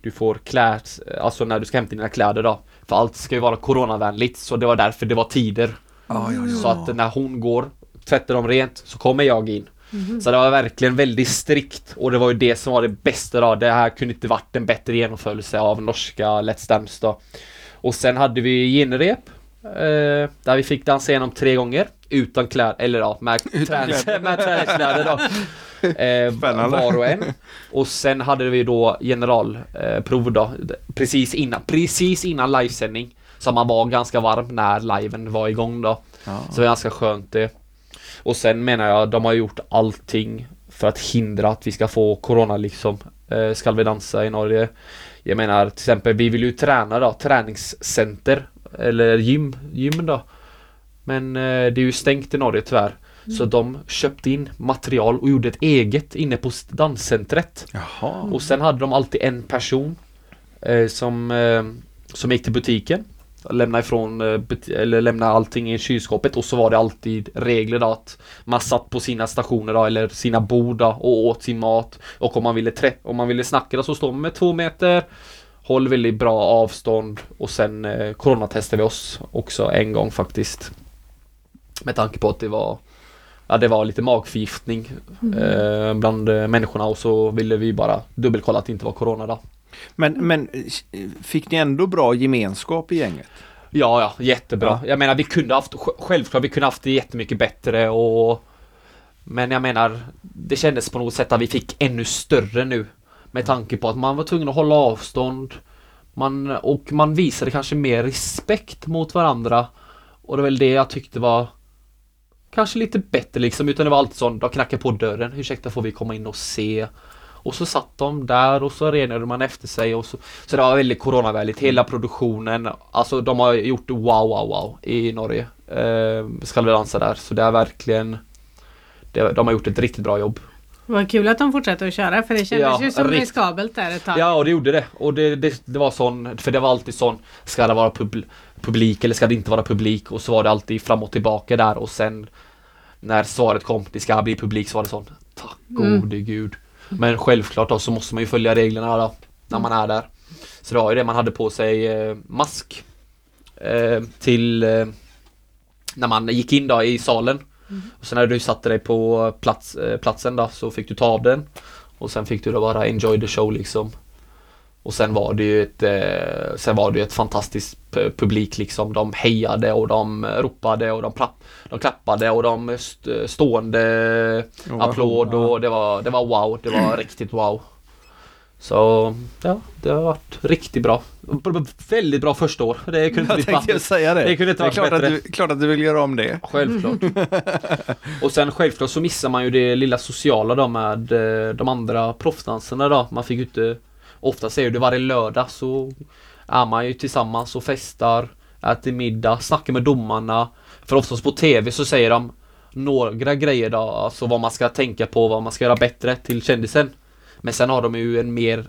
Du får kläds, alltså när du ska hämta dina kläder då För allt ska ju vara coronavänligt så det var därför det var tider Ja, ja, Så att när hon går Tvättar de rent så kommer jag in Så det var verkligen väldigt strikt och det var ju det som var det bästa då Det här kunde inte varit en bättre genomförelse av norska Let's Dance då Och sen hade vi genrep Eh, där vi fick dansa igenom tre gånger utan kläder, eller ja, med, träns, med träningskläder då. Eh, var och en. Och sen hade vi då generalprov eh, då, precis innan, precis innan livesändning. Så man var ganska varm när liven var igång då. Ja. Så det var ganska skönt det. Och sen menar jag, de har gjort allting för att hindra att vi ska få corona liksom. Eh, ska vi dansa i Norge? Jag menar till exempel, vi vill ju träna då, träningscenter. Eller gym, gym då. Men eh, det är ju stängt i Norge tyvärr. Så de köpte in material och gjorde ett eget inne på danscentret. Jaha. Och sen hade de alltid en person eh, som, eh, som gick till butiken lämna ifrån, eh, eller lämna allting i kylskåpet och så var det alltid regler då att man satt på sina stationer då, eller sina bord då, och åt sin mat. Och om man ville, trä- om man ville snacka då, så står man med två meter, håll väldigt bra avstånd och sen eh, coronatestade vi oss också en gång faktiskt. Med tanke på att det var Ja det var lite magförgiftning eh, bland eh, människorna och så ville vi bara dubbelkolla att det inte var corona då. Men, men eh, fick ni ändå bra gemenskap i gänget? Ja, ja, jättebra. Jag menar vi kunde haft, sj- självklart vi kunde haft det jättemycket bättre och Men jag menar Det kändes på något sätt att vi fick ännu större nu Med tanke på att man var tvungen att hålla avstånd man, Och man visade kanske mer respekt mot varandra Och det är väl det jag tyckte var Kanske lite bättre liksom utan det var alltid sån, de knackade på dörren Ursäkta får vi komma in och se och så satt de där och så renade man efter sig och så Så det var väldigt coronavänligt, hela produktionen. Alltså de har gjort wow wow wow i Norge. Eh, Ska vi dansa där. Så det är verkligen det, De har gjort ett riktigt bra jobb. Vad kul att de fortsätter att köra för det kändes Ja, ju som rikt- riskabelt där ett tag. Ja och det gjorde det. Och det, det, det var sån För det var alltid sån Ska det vara pub, publik eller ska det inte vara publik? Och så var det alltid fram och tillbaka där och sen När svaret kom Det ska bli publik så var det sån Tack Mm. gode gud men självklart då så måste man ju följa reglerna då När man är där. Så det var ju det man hade på sig eh, mask eh, Till eh, När man gick in då i salen. Och sen när du satte dig på plats, eh, platsen då så fick du ta av den. Och sen fick du då bara enjoy the show liksom. Och sen var det ju ett, eh, sen var det ett fantastiskt pu- publik liksom. De hejade och de ropade och de, plapp, de klappade och de st- stående applåd och det var, det var wow. Det var riktigt wow. Så ja, det har varit riktigt bra. Väldigt bra första år. Det kunde inte Jag tänkte bättre. säga det. Det kunde inte är varit klart att, bättre. du, klart att du vill göra om det. Självklart. och sen självklart så missar man ju det lilla sociala då med eh, de andra proffsdanserna då. Man fick ju inte Ofta säger det varje lördag så är man ju tillsammans och festar, äter middag, snackar med domarna. För oftast på TV så säger de några grejer då, alltså vad man ska tänka på, vad man ska göra bättre till kändisen. Men sen har de ju en mer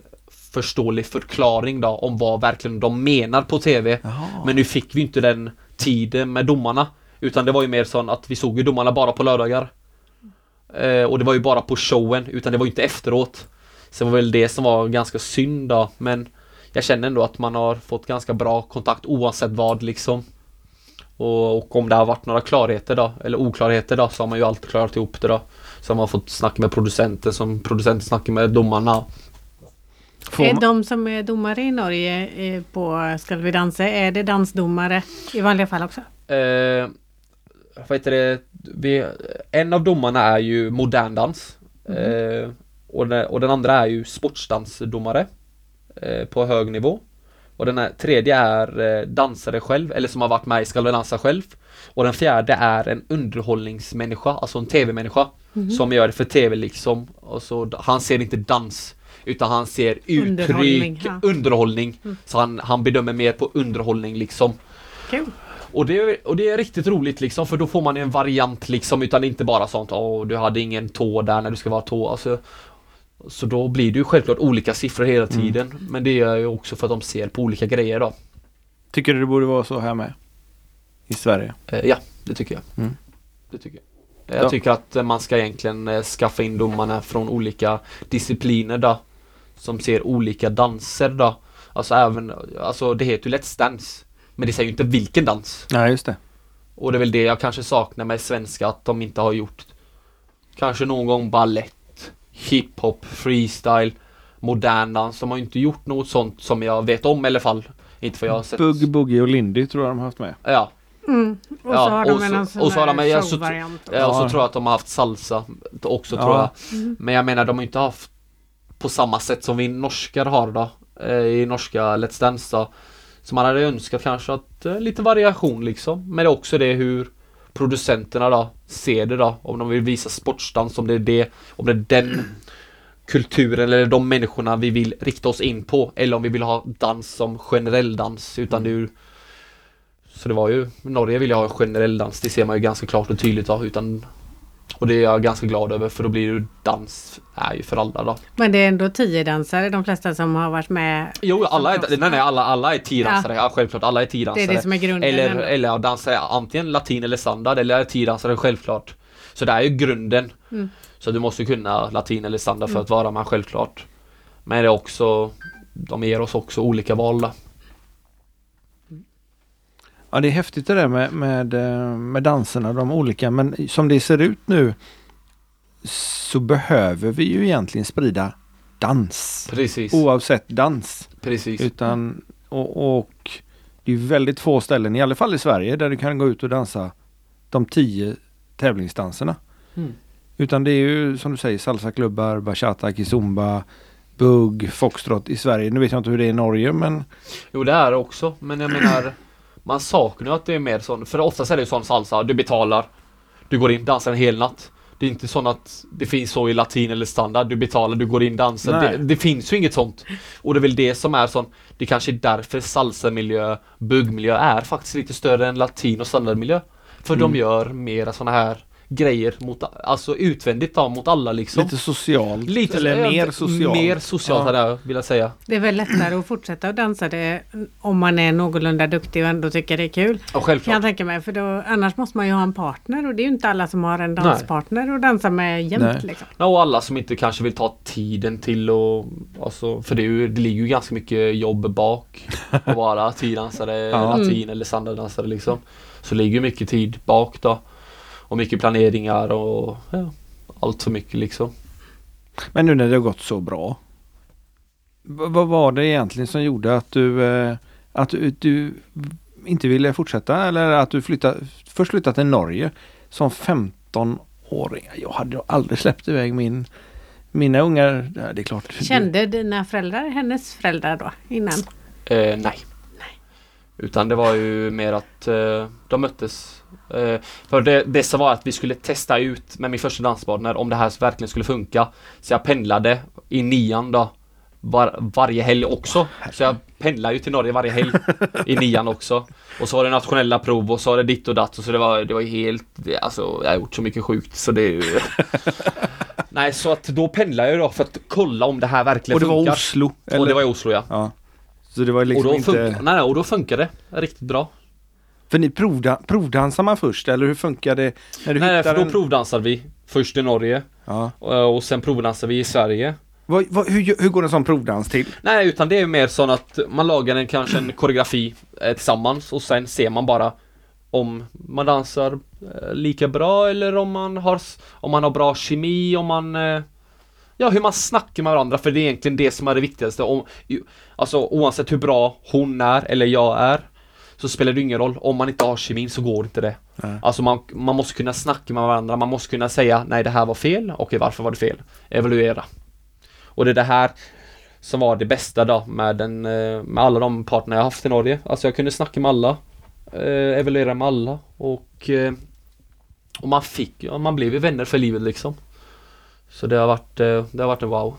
förståelig förklaring då om vad verkligen de menar på TV. Men nu fick vi inte den tiden med domarna. Utan det var ju mer så att vi såg ju domarna bara på lördagar. Eh, och det var ju bara på showen, utan det var ju inte efteråt. Det var väl det som var ganska synd då, men jag känner ändå att man har fått ganska bra kontakt oavsett vad liksom. Och, och om det har varit några klarheter då, eller oklarheter då, så har man ju alltid klarat ihop det då. Så har man fått snacka med producenten som producenten snackar med domarna. Får Är de som är domare i Norge eh, på Ska vi dansa, är det dansdomare i vanliga fall också? Eh, vad heter det? Vi, en av domarna är ju modern dans. Eh, och, den, och den andra är ju sportsdansdomare. Eh, på hög nivå. Och den här, tredje är eh, dansare själv, eller som har varit med i Ska dansa själv. Och den fjärde är en underhållningsmänniska, alltså en tv-människa. Som gör det för tv liksom. Och så, han ser inte dans. Utan han ser Underhållning, uttryck, ja. underhållning. Så han, han bedömer mer på underhållning liksom. Kul! Och det, är- och det är riktigt roligt liksom för då får man en variant liksom utan inte bara sånt åh du hade ingen tå där när du ska vara tå alltså, Så då blir det ju självklart olika siffror hela tiden men det är ju också för att de ser på olika grejer då Tycker du det borde vara så här med? I Sverige? eh, Ja, det tycker jag Mm. Det tycker jag Jag Ja. tycker att man ska egentligen eh, skaffa in domarna från olika discipliner då Som ser olika danser då Alltså även, alltså det heter ju Let's Dance Men det säger ju inte vilken dans Nej, just det. Och det är väl det jag kanske saknar med svenska, att de inte har gjort Kanske någon gång ballett, hiphop, freestyle, modern dans. De har ju inte gjort något sånt som jag vet om i alla fall. Inte för jag har sett... Bugg, Boogie och Lindy tror jag de har haft med. Ja, Mm. Och Ja, så har de en så- sån och så har de- där ja, så- showvariant. ja och så tror jag att de har haft salsa också Ja. tror jag. Men jag menar de har inte haft på samma sätt som vi norskar har då. eh, I norska Let's Dance då. Så man hade önskat kanske att eh, lite variation liksom. Men det är också det hur producenterna då ser det då. Om de vill visa sportdans, om det är det, om det är den kulturen eller de människorna vi vill rikta oss in på. Eller om vi vill ha dans som generell dans. Utan är ju Så det var ju, Norge vill ju ha en generell dans, det ser man ju ganska klart och tydligt då, utan Och det är jag ganska glad över för då blir ju dans är ju för alla då. Men det är ändå tio dansare, de flesta som har varit med. Jo, alla är, nej, nej, alla, alla är tiodansare. Ja. självklart, alla är Det tiodansare. är det som är grunden. Eller, ändå. eller ja, dansa antingen latin eller standard eller tiodansare självklart. Så det är ju grunden. Mm. Så du måste kunna latin eller standard för att vara med självklart. Men det är också, de ger oss också olika val då. Ja, det är häftigt det där med, med, eh, med danserna, de olika. Men som det ser ut nu så behöver vi ju egentligen sprida dans. Precis, Oavsett dans. precis. Utan, och, och det är väldigt få ställen, i alla fall i Sverige, där du kan gå ut och dansa de tio tävlingsdanserna. Mm. Utan det är ju som du säger salsaklubbar, bachata, kizumba, bugg, foxtrot i Sverige. Nu vet jag inte hur det är i Norge men Jo det är det också, men jag menar Man saknar att det är mer sån, för oftast är det ju sån salsa, du betalar. Du går in, dansar en hel natt. Det är inte så att det finns så i latin eller standard, du betalar, du går in, dansar. Det, det finns ju inget sånt. Och det är väl det som är sån Det kanske är därför salsamiljö, buggmiljö är faktiskt lite större än latin och standardmiljö. För Mm. de gör mera såna här grejer mot, alltså utvändigt då, mot alla liksom lite socialt. Lite eller ja, mer socialt. Mer socialt Ja. hade jag velat säga. Det är väl lättare att fortsätta att dansa det om man är någorlunda duktig och ändå tycker det är kul. Kan självklart. jag tänka mig. För då, annars måste man ju ha en partner och det är ju inte alla som har en danspartner och dansa med jämt. Nej. Liksom. Ja, och alla som inte kanske vill ta tiden till och alltså, för det, är ju, det ligger ju ganska mycket jobb bak att vara tiddansare, Ja. latin eller standarddansare liksom. Så det ligger mycket tid bak då. Och mycket planeringar och ja, allt för mycket liksom. Men nu när det har gått så bra. Vad var det egentligen som gjorde att du, eh, att du, du inte ville fortsätta eller att du flyttade, först flyttade till Norge som 15-åring? Jag hade aldrig släppt iväg min, mina ungar. Det är klart. Kände dina föräldrar hennes föräldrar då innan? Eh, nej. Utan det var ju mer att eh, de möttes. Eh, för det, det som var att vi skulle testa ut med min första danspartner om det här verkligen skulle funka. Så jag pendlade i nian då. Var, varje helg också. Så jag pendlade ju till Norge varje helg i nian också. Och så var det nationella prov och så var det ditt och datt. Och så det var, det var helt, alltså jag har gjort så mycket sjukt så det är ju... Nej så att då pendlade jag då för att kolla om det här verkligen Och det var funkar. Oslo? Och det var i Oslo ja. Ja. Så det var liksom och, då inte... funkar, nej, nej, och då funkar det riktigt bra. För ni provda, provdansar man först eller hur funkar det? När du Nej, för då en... provdansar vi först i Norge ja. och, och sen provdansar vi i Sverige. vad, vad, hur, hur går en sån provdans till? Nej, utan det är mer så att man lagar en, kanske en koreografi eh, tillsammans och sen ser man bara om man dansar eh, lika bra eller om man har, om man har bra kemi, om man eh, Ja, hur man snackar med varandra för det är egentligen det som är det viktigaste. Om, alltså oavsett hur bra hon är eller jag är så spelar det ingen roll. Om man inte har kemin så går inte det. Nej. Alltså man, man måste kunna snacka med varandra, man måste kunna säga nej det här var fel, okej varför var det fel? Evaluera. Och det är det här som var det bästa då med, den, eh, med alla de parterna jag haft i Norge. Alltså jag kunde snacka med alla, eh, evaluera med alla och, eh, och man fick, man blev ju vänner för livet liksom. Så det har varit, eh, det har varit en wow.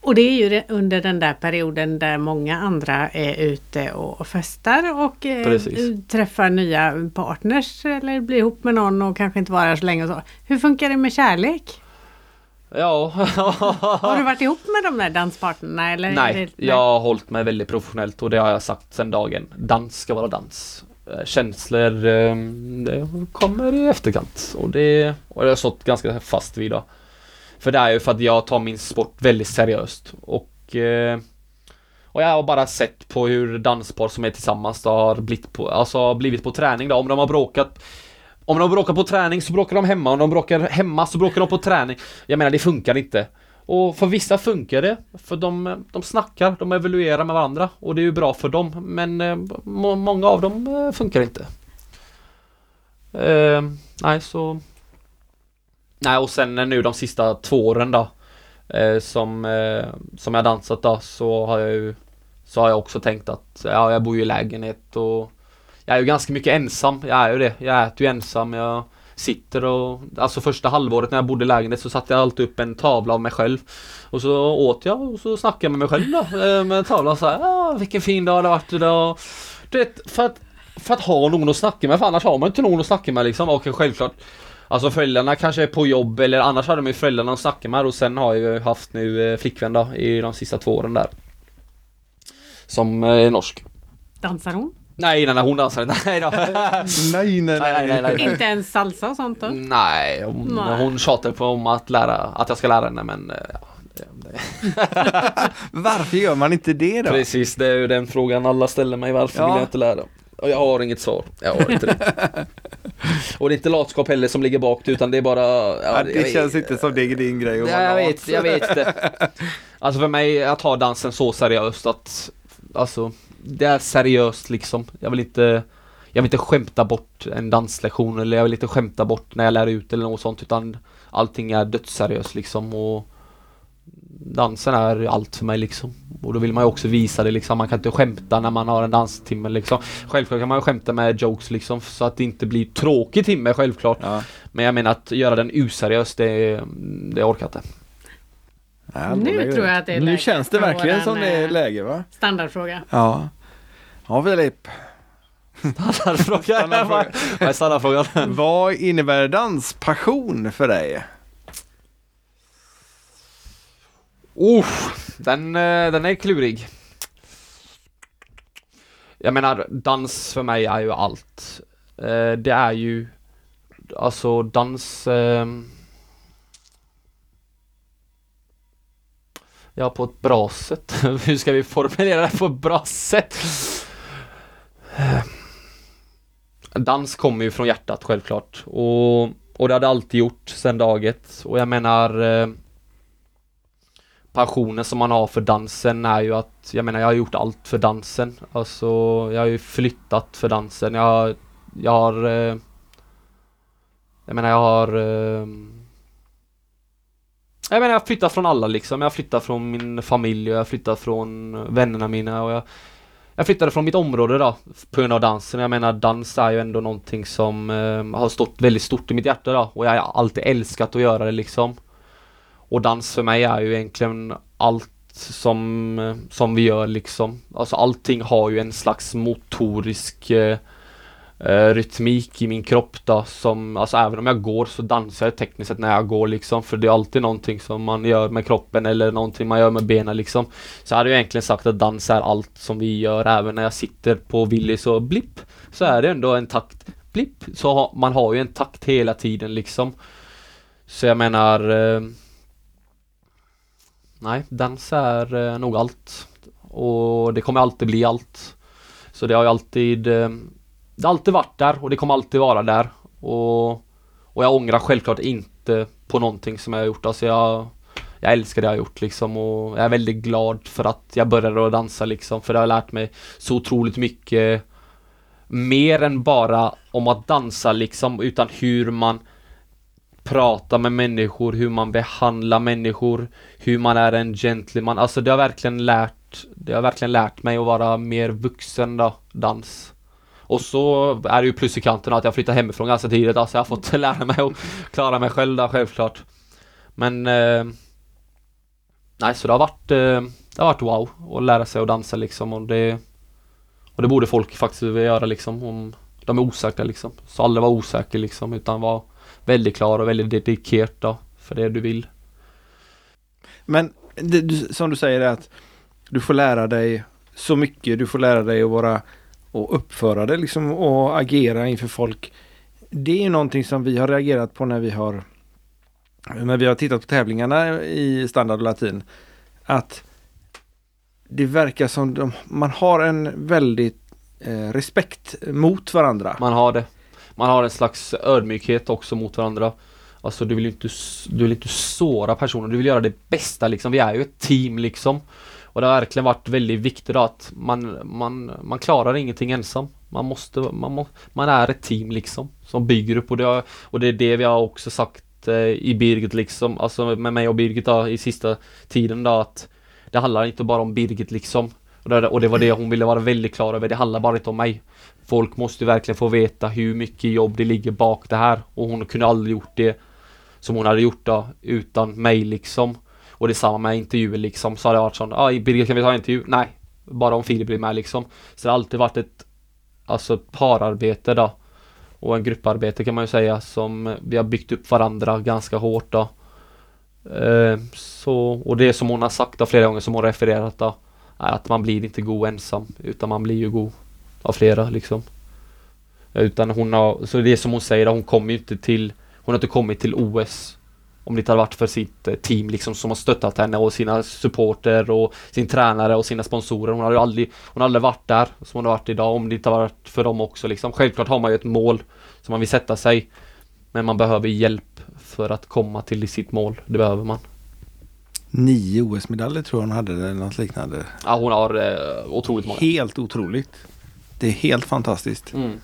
Och det är ju under den där perioden där många andra är ute och festar och eh, Precis. träffar nya partners eller blir ihop med någon och kanske inte vara så länge och så. Hur funkar det med kärlek? Ja. Har du varit ihop med de där danspartnerna? Eller Nej, det- jag har hållit mig väldigt professionellt och det har jag sagt sedan dagen. Dans ska vara dans. Eh, Känslor, det kommer i efterkant och det och det har jag stått ganska fast vid då. För det är ju för att jag tar min sport väldigt seriöst och eh, och jag har bara sett på hur danspar som är tillsammans då har blivit på, alltså har blivit på träning då. Om de har bråkat Om de bråkar på träning så bråkar de hemma. Om de bråkar hemma så bråkar de på träning. Jag menar det funkar inte. Och för vissa funkar det. För de, de snackar, de evaluerar med varandra. Och det är ju bra för dem. Men eh, må, många av dem eh, funkar inte. Eh, nej så Nej och sen nu de sista två åren då eh, som, eh, som jag dansat då så har jag ju Så har jag också tänkt att ja, jag bor ju i lägenhet och Jag är ju ganska mycket ensam, jag är ju det. Jag äter ju ensam, jag sitter och Alltså första halvåret när jag bodde i lägenhet så satte jag alltid upp en tavla av mig själv. Och så åt jag och så snackade jag med mig själv då eh, med tavlan så här, ja vilken fin dag det har varit idag. Du vet, för att För att ha någon att snacka med, för annars har man inte någon att snacka med liksom. Och självklart Alltså föräldrarna kanske är på jobb eller annars hade de ju föräldrarna att snacka med och sen har jag ju haft nu eh, flickvän då i de sista två åren där. Som eh, är norsk. Dansar hon? Nej, nej, nej hon dansar inte. Nej då. Nej, nej, Nej, nej, nej, nej. Inte ens salsa och sånt då? Nej, hon, Nej. hon tjatar på om att lära, att jag ska lära henne men eh, ja, det, det. Varför gör man inte det då? Precis, det är ju den frågan alla ställer mig. Varför Ja. vill jag inte lära? Och jag har inget svar. Jag har inte det. Och det är inte latskap heller som ligger bak utan det är bara... Ja, det känns vet- inte som det är din grej att vara jag vet, jag vet det. Alltså för mig, jag tar dansen så seriöst att Alltså, det är seriöst liksom. Jag vill inte Jag vill inte skämta bort en danslektion eller jag vill inte skämta bort när jag lär ut eller något sånt utan Allting är dödsseriöst liksom och Dansen är allt för mig liksom. Och då vill man ju också visa det liksom. Man kan inte skämta när man har en danstimme liksom. Självklart kan man ju skämta med jokes liksom så att det inte blir tråkig timme självklart. Ja. Men jag menar att göra den useriös det, det orkar inte. Ja, Nu tror jag att det är Nu läge känns det verkligen som det är eh, läge va? Standardfråga. Ja. Ja Filip, Standardfråga. Standardfråga. Vad är standardfrågan? vad innebär danspassion för dig? Oh, den, eh, den är klurig. Jag menar, dans för mig är ju allt. Eh, det är ju Alltså dans ehm, Ja, på ett bra sätt. Hur ska vi formulera det på ett bra sätt? Eh, dans kommer ju från hjärtat självklart och, och det har det alltid gjort sedan dag ett och jag menar eh, passionen som man har för dansen är ju att, jag menar jag har gjort allt för dansen. Alltså, jag har ju flyttat för dansen. Jag, har- jag har, eh, jag menar jag har, eh, jag menar jag har flyttat från alla liksom. Jag har flyttat från min familj och jag har flyttat från vännerna mina och jag jag flyttade från mitt område då på grund av dansen. Jag menar dans är ju ändå någonting som eh, har stått väldigt stort i mitt hjärta då och jag har alltid älskat att göra det liksom. Och dans för mig är ju egentligen allt som, som vi gör liksom. Alltså allting har ju en slags motorisk eh, eh, rytmik i min kropp då som, alltså även om jag går så dansar jag tekniskt sett när jag går liksom för det är alltid någonting som man gör med kroppen eller någonting man gör med benen liksom. Så jag hade ju egentligen sagt att dans är allt som vi gör även när jag sitter på Willys och blipp så är det ändå en takt blipp så ha, man har ju en takt hela tiden liksom. Så jag menar eh, Nej, dans är eh, nog allt. Och det kommer alltid bli allt. Så det har ju alltid eh, Det har alltid varit där och det kommer alltid vara där. Och, och jag ångrar självklart inte på någonting som jag har gjort. Alltså jag Jag älskar det jag har gjort liksom och jag är väldigt glad för att jag började att dansa liksom. För det har lärt mig så otroligt mycket Mer än bara om att dansa liksom utan hur man Prata med människor, hur man behandlar människor hur man är en gentleman. Alltså det har verkligen lärt Det har verkligen lärt mig att vara mer vuxen då, dans. Och så är det ju plus i kanten att jag flyttade hemifrån ganska tidigt. Alltså jag har fått lära mig att klara mig själv då, självklart. Men eh, Nej, så det har varit eh, Det har varit wow att lära sig att dansa liksom och det Och det borde folk faktiskt vilja göra liksom om De är osäkra liksom. Så aldrig vara osäker liksom utan vara Väldigt klar och väldigt dedikerad då för det du vill. Men det, du, som du säger att du får lära dig så mycket. Du får lära dig att vara och uppföra dig liksom och agera inför folk. Det är någonting som vi har reagerat på när vi har när vi har tittat på tävlingarna i standard och latin. Att det verkar som de, man har en väldigt eh, respekt mot varandra. Man har det. Man har en slags ödmjukhet också mot varandra. Alltså du vill ju inte, du vill inte såra personer, du vill göra det bästa liksom. Vi är ju ett team liksom. Och det har verkligen varit väldigt viktigt då att man, man, man klarar ingenting ensam. Man måste, man, må, man är ett team liksom. Som bygger upp och det, har, och det är det vi har också sagt eh, i Birgit liksom. Alltså med mig och Birgit då, i sista tiden då att det handlar inte bara om Birgit liksom. Och det, och det var det hon ville vara väldigt klar över. Det handlar bara inte om mig. Folk måste verkligen få veta hur mycket jobb det ligger bak det här. Och hon kunde aldrig gjort det som hon hade gjort då utan mig liksom. Och det samma med intervjuer liksom. Så har det varit sån, ah, ja Birgit kan vi ta en intervju? Nej. Bara om Filip blir med liksom. Så det har alltid varit ett Alltså ett pararbete då. och en grupparbete kan man ju säga som vi har byggt upp varandra ganska hårt då. Eh, så, och det som hon har sagt då flera gånger som hon refererat då är att man blir inte god ensam utan man blir ju god av flera liksom. Utan hon har, så det som hon säger, hon kommer ju inte till Hon har inte kommit till OS Om det inte hade varit för sitt eh, team liksom som har stöttat henne och sina supporter och sin tränare och sina sponsorer. Hon hade ju aldrig Hon hade aldrig varit där som hon har varit idag om det inte hade varit för dem också liksom. Självklart har man ju ett mål som man vill sätta sig. Men man behöver hjälp för att komma till sitt mål. Det behöver man. Nio OS-medaljer tror jag hon hade eller något liknande. Ja, hon har eh, otroligt många. Helt otroligt. Det är helt fantastiskt. Mm.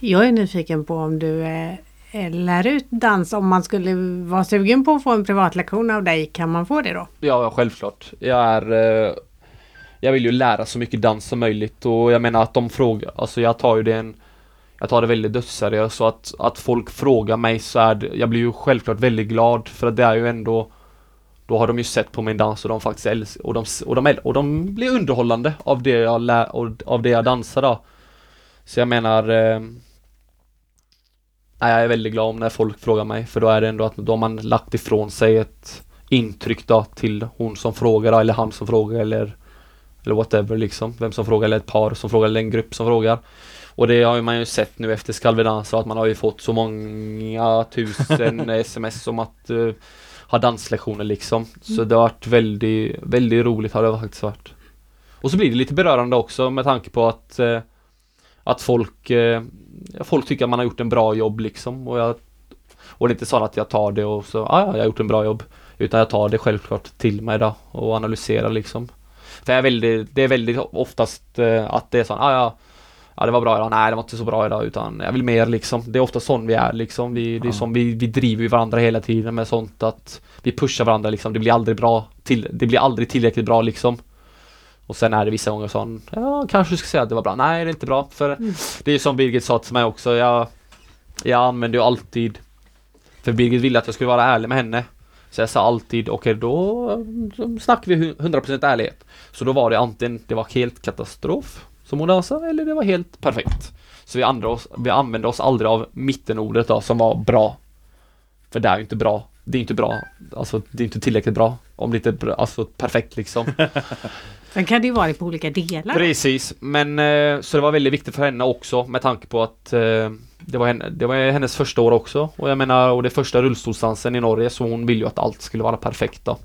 Jag är nyfiken på om du eh, lär ut dans. Om man skulle vara sugen på att få en privatlektion av dig, kan man få det då? Ja, självklart. Jag är eh, Jag vill ju lära så mycket dans som möjligt och jag menar att de frågar, alltså jag tar ju det en Jag tar det väldigt dödsseriöst så att, att folk frågar mig så är det, jag blir ju självklart väldigt glad för att det är ju ändå då har de ju sett på min dans och de faktiskt älskar och de, och de, och de blir underhållande av det jag lär, och av det jag dansar då Så jag menar eh, jag är väldigt glad om när folk frågar mig för då är det ändå att då har man lagt ifrån sig ett intryck då till hon som frågar då, eller han som frågar eller eller whatever liksom, vem som frågar eller ett par som frågar eller en grupp som frågar. Och det har man ju sett nu efter Skalvedans att man har ju fått så många tusen sms om att eh, ha danslektioner liksom. Så det har varit väldigt, väldigt roligt har det faktiskt varit. Och så blir det lite berörande också med tanke på att eh, att folk eh, folk tycker att man har gjort en bra jobb liksom och jag och det är inte så att jag tar det och så, ah, ja, jag har gjort en bra jobb. Utan jag tar det självklart till mig då och analyserar liksom. För jag är väldigt, det är väldigt oftast eh, att det är så, ah, ja, ja, ja det var bra idag, nej det var inte så bra idag utan jag vill mer liksom. Det är ofta sån vi är liksom. Vi, det är som vi, vi driver ju varandra hela tiden med sånt att vi pushar varandra liksom. Det blir aldrig bra, till, det blir aldrig tillräckligt bra liksom. Och sen är det vissa gånger sån, ja kanske du ska säga att det var bra. Nej det är inte bra för det är som Birgit sa till mig också. Jag, jag använder ju alltid För Birgit ville att jag skulle vara ärlig med henne. Så jag sa alltid, okej då, då snackar vi hu- 100% ärlighet. Så då var det antingen, det var helt katastrof som hon dansade eller det var helt perfekt. Så vi, andra oss, vi använde oss aldrig av mittenordet då som var bra. För det är ju inte bra. Det är inte bra. Alltså det är inte tillräckligt bra. Om det inte är bra, alltså perfekt liksom. Sen kan det ju vara på olika delar. Precis, men eh, så det var väldigt viktigt för henne också med tanke på att eh, det, var henne, det var hennes första år också och jag menar och det första rullstolsdansen i Norge så hon vill ju att allt skulle vara perfekt då.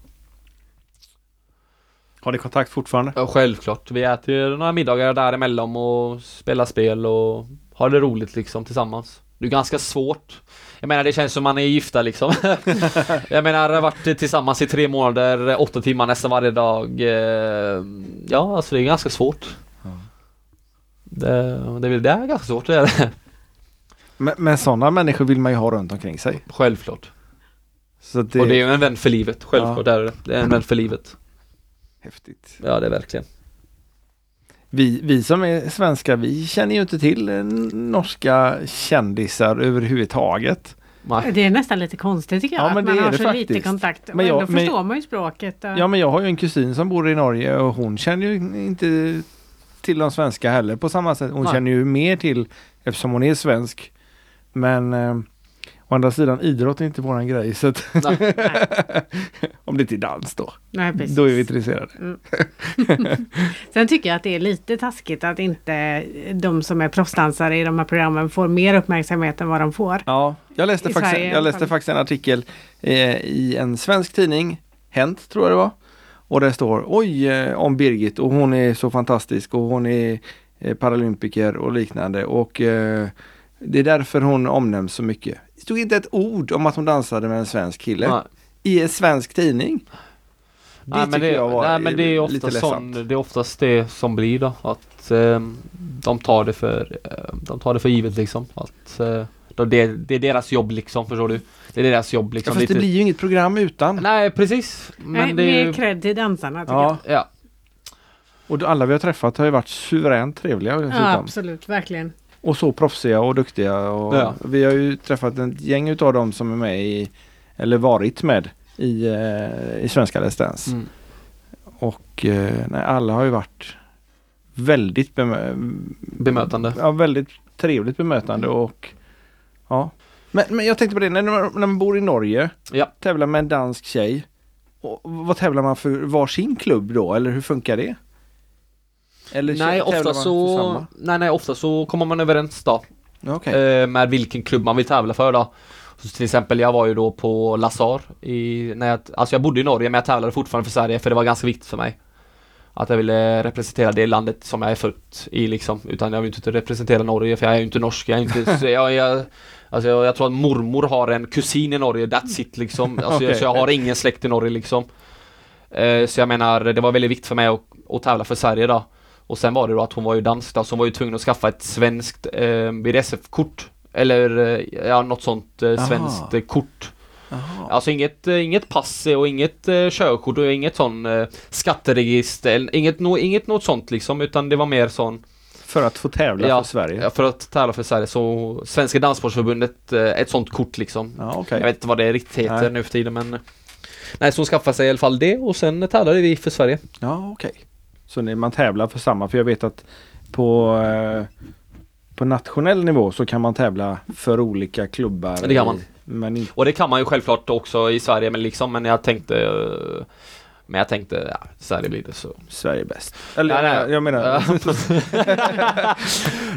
Har ni kontakt fortfarande? Ja, självklart, vi äter några middagar däremellan och spelar spel och har det roligt liksom tillsammans. Det är ganska svårt. Jag menar det känns som man är gifta liksom. jag menar har varit tillsammans i tre månader, åtta timmar nästan varje dag. Eh, Ja, alltså det är ganska svårt. Ja. Det, det, är- det är ganska svårt det är det. Men, men sådana människor vill man ju ha runt omkring sig. Självklart. Så det, Och det är ju en vän för livet, självklart är det det. Det är en vän för livet. Häftigt. Ja det är verkligen. Vi, vi som är svenskar, vi känner ju inte till eh, norska kändisar överhuvudtaget. Nej. Det är nästan lite konstigt tycker jag. Ja, att men man det är har så faktiskt. lite kontakt. Men Men jag- ändå men- förstår man ju språket. och- Ja men jag har ju en kusin som bor i Norge och hon känner ju inte till de svenska heller på samma sätt. Hon Nej. känner ju mer till eftersom hon är svensk. Men eh, å andra sidan idrott är inte våran grej. Så att Nej. om det inte är dans då. Nej, precis. Då är vi intresserade. Sen tycker jag att det är lite taskigt att inte de som är proffsdansare i de här programmen får mer uppmärksamhet än vad de får. Ja, jag läste, I faktiskt, Sverige jag läste faktiskt en artikel eh, i en svensk tidning, Hänt tror jag det var. Och det står oj eh, om Birgit och hon är så fantastisk och hon är eh, paralympiker och liknande och eh, det är därför hon omnämns så mycket. Det stod inte ett ord om att hon dansade med en svensk kille Nej. i en svensk tidning. Det Nej, men tycker det, jag var nej, men det är lite ofta ledsamt. sån, det är oftast det som blir då att ehm, de tar det för eh, de tar det för givet liksom att eh, det, det är deras jobb liksom förstår du Det är deras jobb Ja, liksom fast det lite- blir ju inget program utan. Nej precis men Nej, det är mer ju, cred till dansarna tycker Ja, ja, och alla vi har träffat har ju varit suveränt trevliga jag. Ja, absolut, verkligen. Och så proffsiga och duktiga. Och Ja. Vi har ju träffat ett gäng utav dem som är med i, eller varit med i, eh, i Svenska Let's Dance. mm. Och eh, nej, alla har ju varit väldigt bemö- bemötande ja, väldigt trevligt bemötande och ja. Men, men jag tänkte på det, när man, när man bor i Norge, Ja. tävlar med en dansk tjej. Och vad tävlar man för varsin klubb då, eller hur funkar det? Eller Nej, ofta så, nej, nej, ofta så kommer man överens då. Okej. eh, med vilken klubb man vill tävla för då. Så till exempel jag var ju då på Lazar i, när jag, alltså jag bodde i Norge men jag tävlade fortfarande för Sverige för det var ganska viktigt för mig. Att jag ville representera det landet som jag är född i liksom. Utan jag vill inte representera Norge för jag är ju inte norsk. Jag är inte, jag, jag, alltså jag, jag tror att mormor har en kusin i Norge, that's it liksom. Alltså, Okej. jag, så jag har ingen släkt i Norge liksom. Eh, så jag menar, det var väldigt viktigt för mig att, att tävla för Sverige då. Och sen var det då att hon var ju dansk så hon var ju tvungen att skaffa ett svenskt eh, BDSF-kort. Eller eh, ja, något sånt eh, Aha. svenskt eh, kort. Jaha. Alltså inget, eh, inget pass och inget eh, körkort och inget sån eh, skatteregister, eller inget, no, inget något sånt liksom, utan det var mer sån För att få tävla Ja. för Sverige? ja, för att tävla för Sverige så Svenska Danssportförbundet eh, ett sånt kort liksom. Ja, okej. Jag vet inte vad det riktigt heter Nej. nu för tiden men Nej, så hon skaffade sig i alla fall det och sen tävlade vi för Sverige. Ja, okej. Så man tävlar för samma, för jag vet att på, eh, på nationell nivå så kan man tävla för olika klubbar. Det kan man. Men. Och det kan man ju självklart också i Sverige men liksom, men jag tänkte Men jag tänkte, ja, Sverige blir det så. Sverige är bäst. Eller Nej, nej. jag, jag menar... Oj,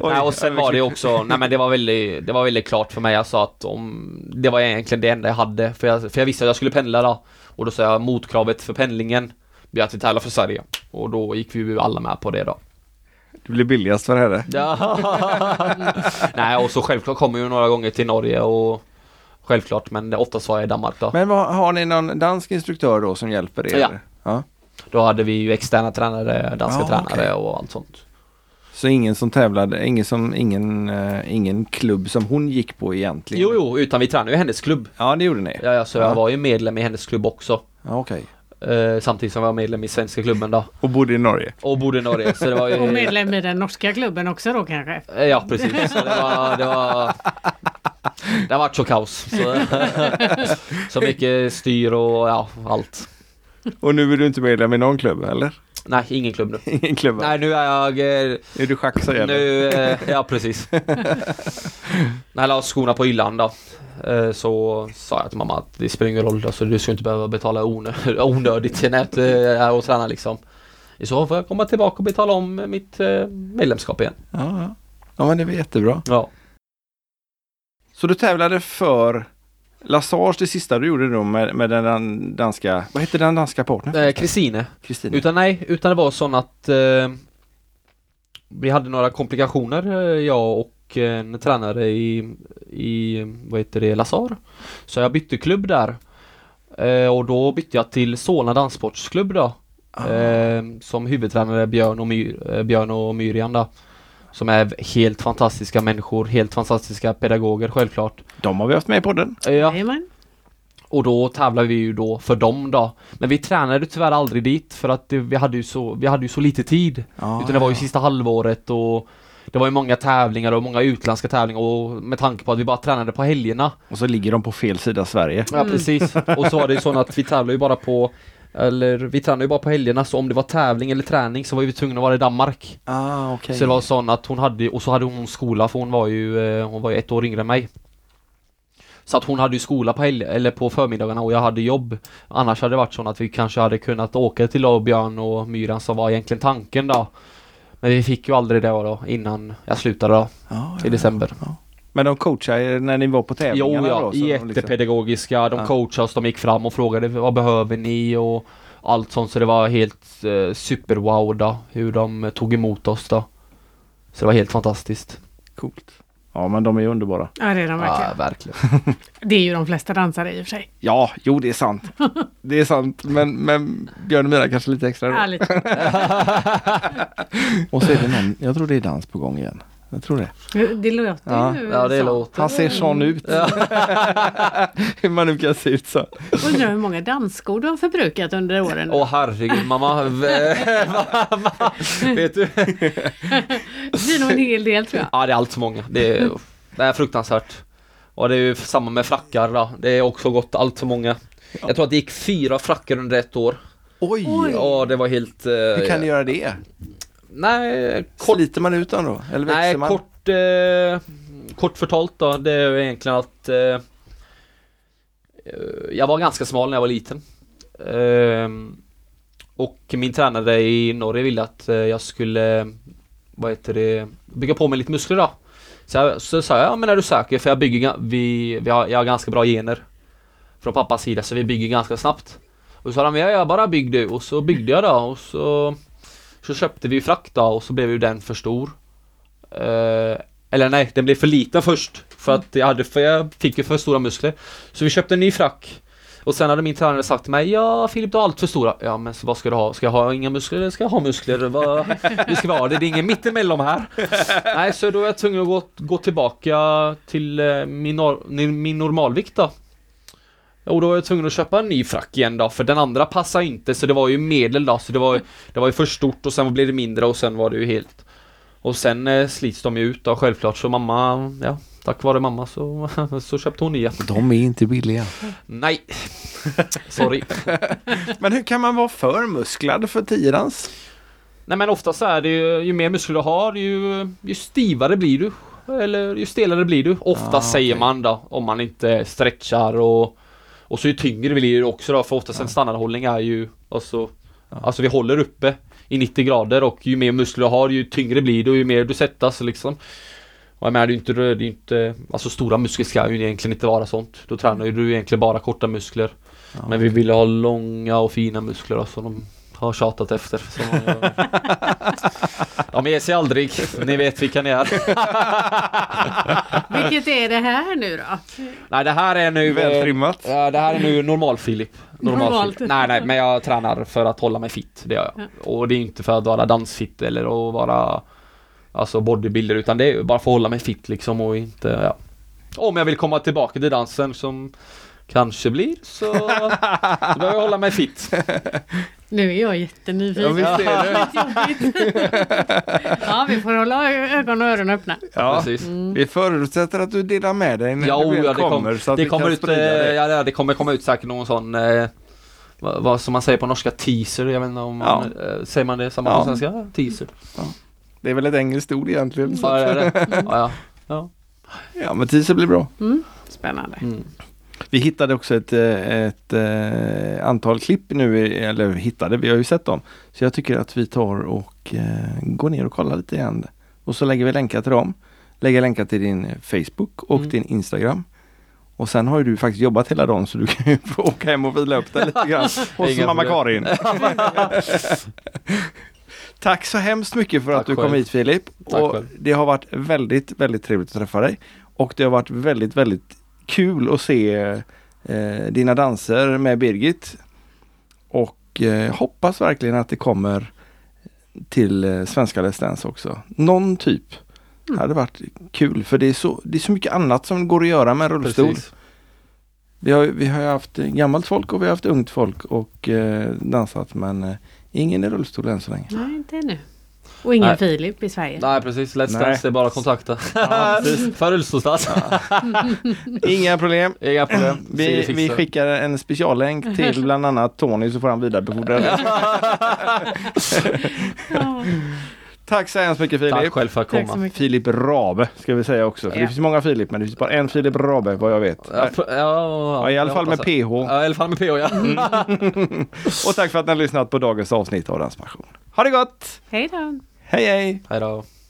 nej, och sen var det också, nej men det var väldigt, det var väldigt klart för mig alltså att om Det var egentligen det enda jag hade för jag, för jag visste att jag skulle pendla då Och då sa jag motkravet för pendlingen blir att vi tävlar för Sverige Och då gick vi ju alla med på det då Det blir billigast för herre. Ja. Nej och så självklart kommer ju några gånger till Norge och Självklart men det- oftast var jag i Danmark då Men vad, har ni någon dansk instruktör då som hjälper er? Ja. ja. Då hade vi ju externa tränare, danska Ja, tränare okej. och allt sånt Så ingen som tävlade, ingen, som, ingen, eh, ingen klubb som hon gick på egentligen? Jo jo, utan vi tränade ju hennes klubb Ja, det gjorde ni? Ja, ja så Ja. jag var ju medlem i hennes klubb också Ja, okej. Eh, Samtidigt som jag var medlem i svenska klubben då Och bodde i Norge? Och bodde i Norge så det var ju Och medlem i den norska klubben också då kanske? Eh, Ja precis, så det var, det var Det har varit så kaos så, så mycket styr och ja, allt Och nu är du inte medlem i någon klubb, eller? Nej, ingen klubb nu Ingen klubb? Nej nu är jag eh, Är du schack så gäller? Nu, eh, ja precis När jag la skorna på hyllan då eh, Så sa jag till mamma att det spelar ingen roll alltså, du ska inte behöva betala onö- onödigt till nät eh, och träna liksom I så fall får jag komma tillbaka och betala om mitt eh, medlemskap igen Ja, ja. ja, men det var jättebra. Ja Så du tävlade för Lassage det sista du gjorde då med, med den dan- danska, vad hette den danska partnern? Eh, Kristine Kristina. Utan nej, utan det var så att eh, Vi hade några komplikationer eh, jag och en tränare i, i vad heter det, Lazar Så jag bytte klubb där eh, Och då bytte jag till Solna Danssportsklubb då Ah. eh, Som huvudtränare Björn och, My, eh, Björn och Myriam då Som är helt fantastiska människor, helt fantastiska pedagoger självklart De har vi haft med i podden. Eh, Ja, Jajamän. och då tävlade vi ju då för dem då. Men vi tränade tyvärr aldrig dit för att det, vi, hade ju så, vi hade ju så lite tid. Ja, Utan det var ju ja. sista halvåret och det var ju många tävlingar och många utländska tävlingar och med tanke på att vi bara tränade på helgerna. Och så ligger de på fel sida Sverige. Ja precis. Och så var det ju så att vi tävlade ju bara på eller vi tränade ju bara på helgerna så om det var tävling eller träning så var vi tvungna att vara i Danmark. Ah, okej. Så det var sån att hon hade, och så hade hon skola för hon var ju, eh, hon var ju ett år yngre än mig. Så att hon hade ju skola på helg, eller på förmiddagarna och jag hade jobb. Annars hade det varit så att vi kanske hade kunnat åka till Björn och Myran som var egentligen tanken då. Men vi fick ju aldrig det då innan jag slutade då, Ja, i december. Men de coachade er när ni var på Jo tävlingarna ja, då? liksom- jättepedagogiska, de Ja. coachade oss, de gick fram och frågade vad behöver ni och allt sånt så det var helt eh, super wow då, hur de tog emot oss då. Så det var helt fantastiskt. Coolt. Ja, men de är ju underbara. Ja, det är de verkligen. Ja, verkligen. Det är ju de flesta dansare i och för sig. Ja, jo det är sant. Det är sant, men, men Björn och Mira kanske lite extra. då. Ja, lite. Och så är det någon, jag tror det är dans på gång igen. Jag tror det. Det låter Ja. ju Ja, det så. låter. Han ser sån ut. Hur man nu kan se ut så. Undrar hur många dansskor du har förbrukat under åren. Åh herregud mamma. Vet du? Det blir nog en hel del tror jag. Ja det är allt för många. Det är, det är fruktansvärt. Och det är ju samma med frackar då. Det är också gått allt för många. Jag tror att det gick fyra frackar under ett år. Oj! Oj. Ja det var helt... eh, Hur kan ni göra det? Nej, kort, Sliter man ut dem då? Eller växer nej man? kort, eh, kort förtalt då, det är ju egentligen att eh, jag var ganska smal när jag var liten. Eh, och min tränare i Norge ville att eh, jag skulle, vad heter det, bygga på mig lite muskler då. Så, jag, så sa jag, ja men är du säker? För jag bygger, vi, vi har, jag har ganska bra gener. Från pappas sida, så vi bygger ganska snabbt. Och så sa han, ja jag bara bygg du. Och så byggde jag då och så så köpte vi frack då och så blev ju den för stor. Eh, eller nej, den blev för liten först. För att jag hade, för jag fick ju för stora muskler. Så vi köpte en ny frack. Och sen hade min tränare sagt till mig, ja Filip du har allt för stora. Ja men så vad ska du ha? Ska jag ha inga muskler eller ska jag ha muskler? Vad, hur ska vi ha det? Det är ingen mittemellan här. Nej, så då är jag tvungen att gå, gå tillbaka till eh, min, min normalvikt då. Och då var jag tvungen att köpa en ny frack igen då, för den andra passar inte så det var ju medel då, så det var, det var ju för stort och sen blev det mindre och sen var det ju helt Och sen eh, slits de ju ut då självklart så mamma, ja Tack vare mamma så, så köpte hon nya. De är inte billiga. Nej! Sorry. Men hur kan man vara för musklad för tiodans? Nej men ofta så är det ju, ju mer muskler du har ju, ju stivare blir du. Eller ju stelare blir du. Ofta Ah, säger man då om man inte stretchar och Och så ju tyngre blir det också då för oftast en standardhållning är ju Alltså Alltså vi håller uppe i 90 grader och ju mer muskler du har ju tyngre blir du och ju mer du sättas liksom. Och jag menar det är ju inte, det är inte Alltså stora muskler ska ju egentligen inte vara sånt. Då tränar ju du egentligen bara korta muskler. Men vi vill ha långa och fina muskler som de har tjatat efter. Så man, de ger sig aldrig. Ni vet vilka ni är. Vilket är det här nu då? Nej det här är nu Vältrimmat. Ja, det här är nu normal Filip. Normal Normalt. Filip. Nej, nej, men jag tränar för att hålla mig fit. Det gör jag. Och det är inte för att vara dansfit eller att vara Alltså bodybuilder utan det är bara för att hålla mig fit liksom och inte, ja. Om jag vill komma tillbaka till dansen som kanske blir så, så behöver jag hålla mig fit. Nu är jag jättenyfiken. Ja, visst är det. Ja, vi får hålla ögon och öron öppna. Ja, Precis. vi förutsätter att du delar med dig när Ja, det väl ja, det, kom, kommer. så att det kommer ut, eh, det. ja, det kommer komma ut säkert någon sån eh, vad, vad som man säger på norska, teaser, jag vet inte om man, eh, säger man det samma Ja. på svenska? Ja, Teaser. Det är väl ett engelskt ord egentligen. Så. Ja, det är det. Ja, ja. ja. Ja, men teaser blir bra. Spännande. Mm. Vi hittade också ett, eh, ett, eh, antal klipp nu, eller hittade, vi har ju sett dem. Så jag tycker att vi tar och eh, går ner och kollar lite igen. Och så lägger vi länkar till dem. Lägger länkar till din Facebook och Mm. din Instagram. Och sen har ju du faktiskt jobbat hela dagen så du kan ju få åka hem och vila upp dig lite grann hos mamma. Karin. Tack så hemskt mycket för att Tack du kom själv. hit Filip. Tack och själv. det har varit väldigt, väldigt trevligt att träffa dig. Och det har varit väldigt, väldigt kul att se eh, dina danser med Birgit. Och eh, hoppas verkligen att det kommer till eh, Svenska Let's Dance också. Någon typ. Det hade varit kul för det är, så, det är så mycket annat som går att göra med rullstol. Precis. Vi har, vi har haft gammalt folk och vi har haft ungt folk och eh, dansat men eh, ingen i rullstol än så länge. Nej, inte ännu. Och ingen Nej. Filip i Sverige. Nej precis, Let's Nej. Dance, det är bara att kontakta. För rullstolsdans. Inga problem. Inga problem. Vi, Siri vi fixar. skickar en speciallänk till bland annat Tony så får han vidarebefordra det. Ja. Tack så hemskt mycket Filip. Tack själv för att komma. mycket. Filip Rabe ska vi säga också. För Ja. Det finns många Filip men det finns bara en Filip Rabe vad jag vet. Ja, ja, Ja, I alla fall med PH. Ja, i alla fall med PH ja. Och tack för att ni har lyssnat på dagens avsnitt av Danspassion. Ha det gott! Hej då! Hej hej! Hej.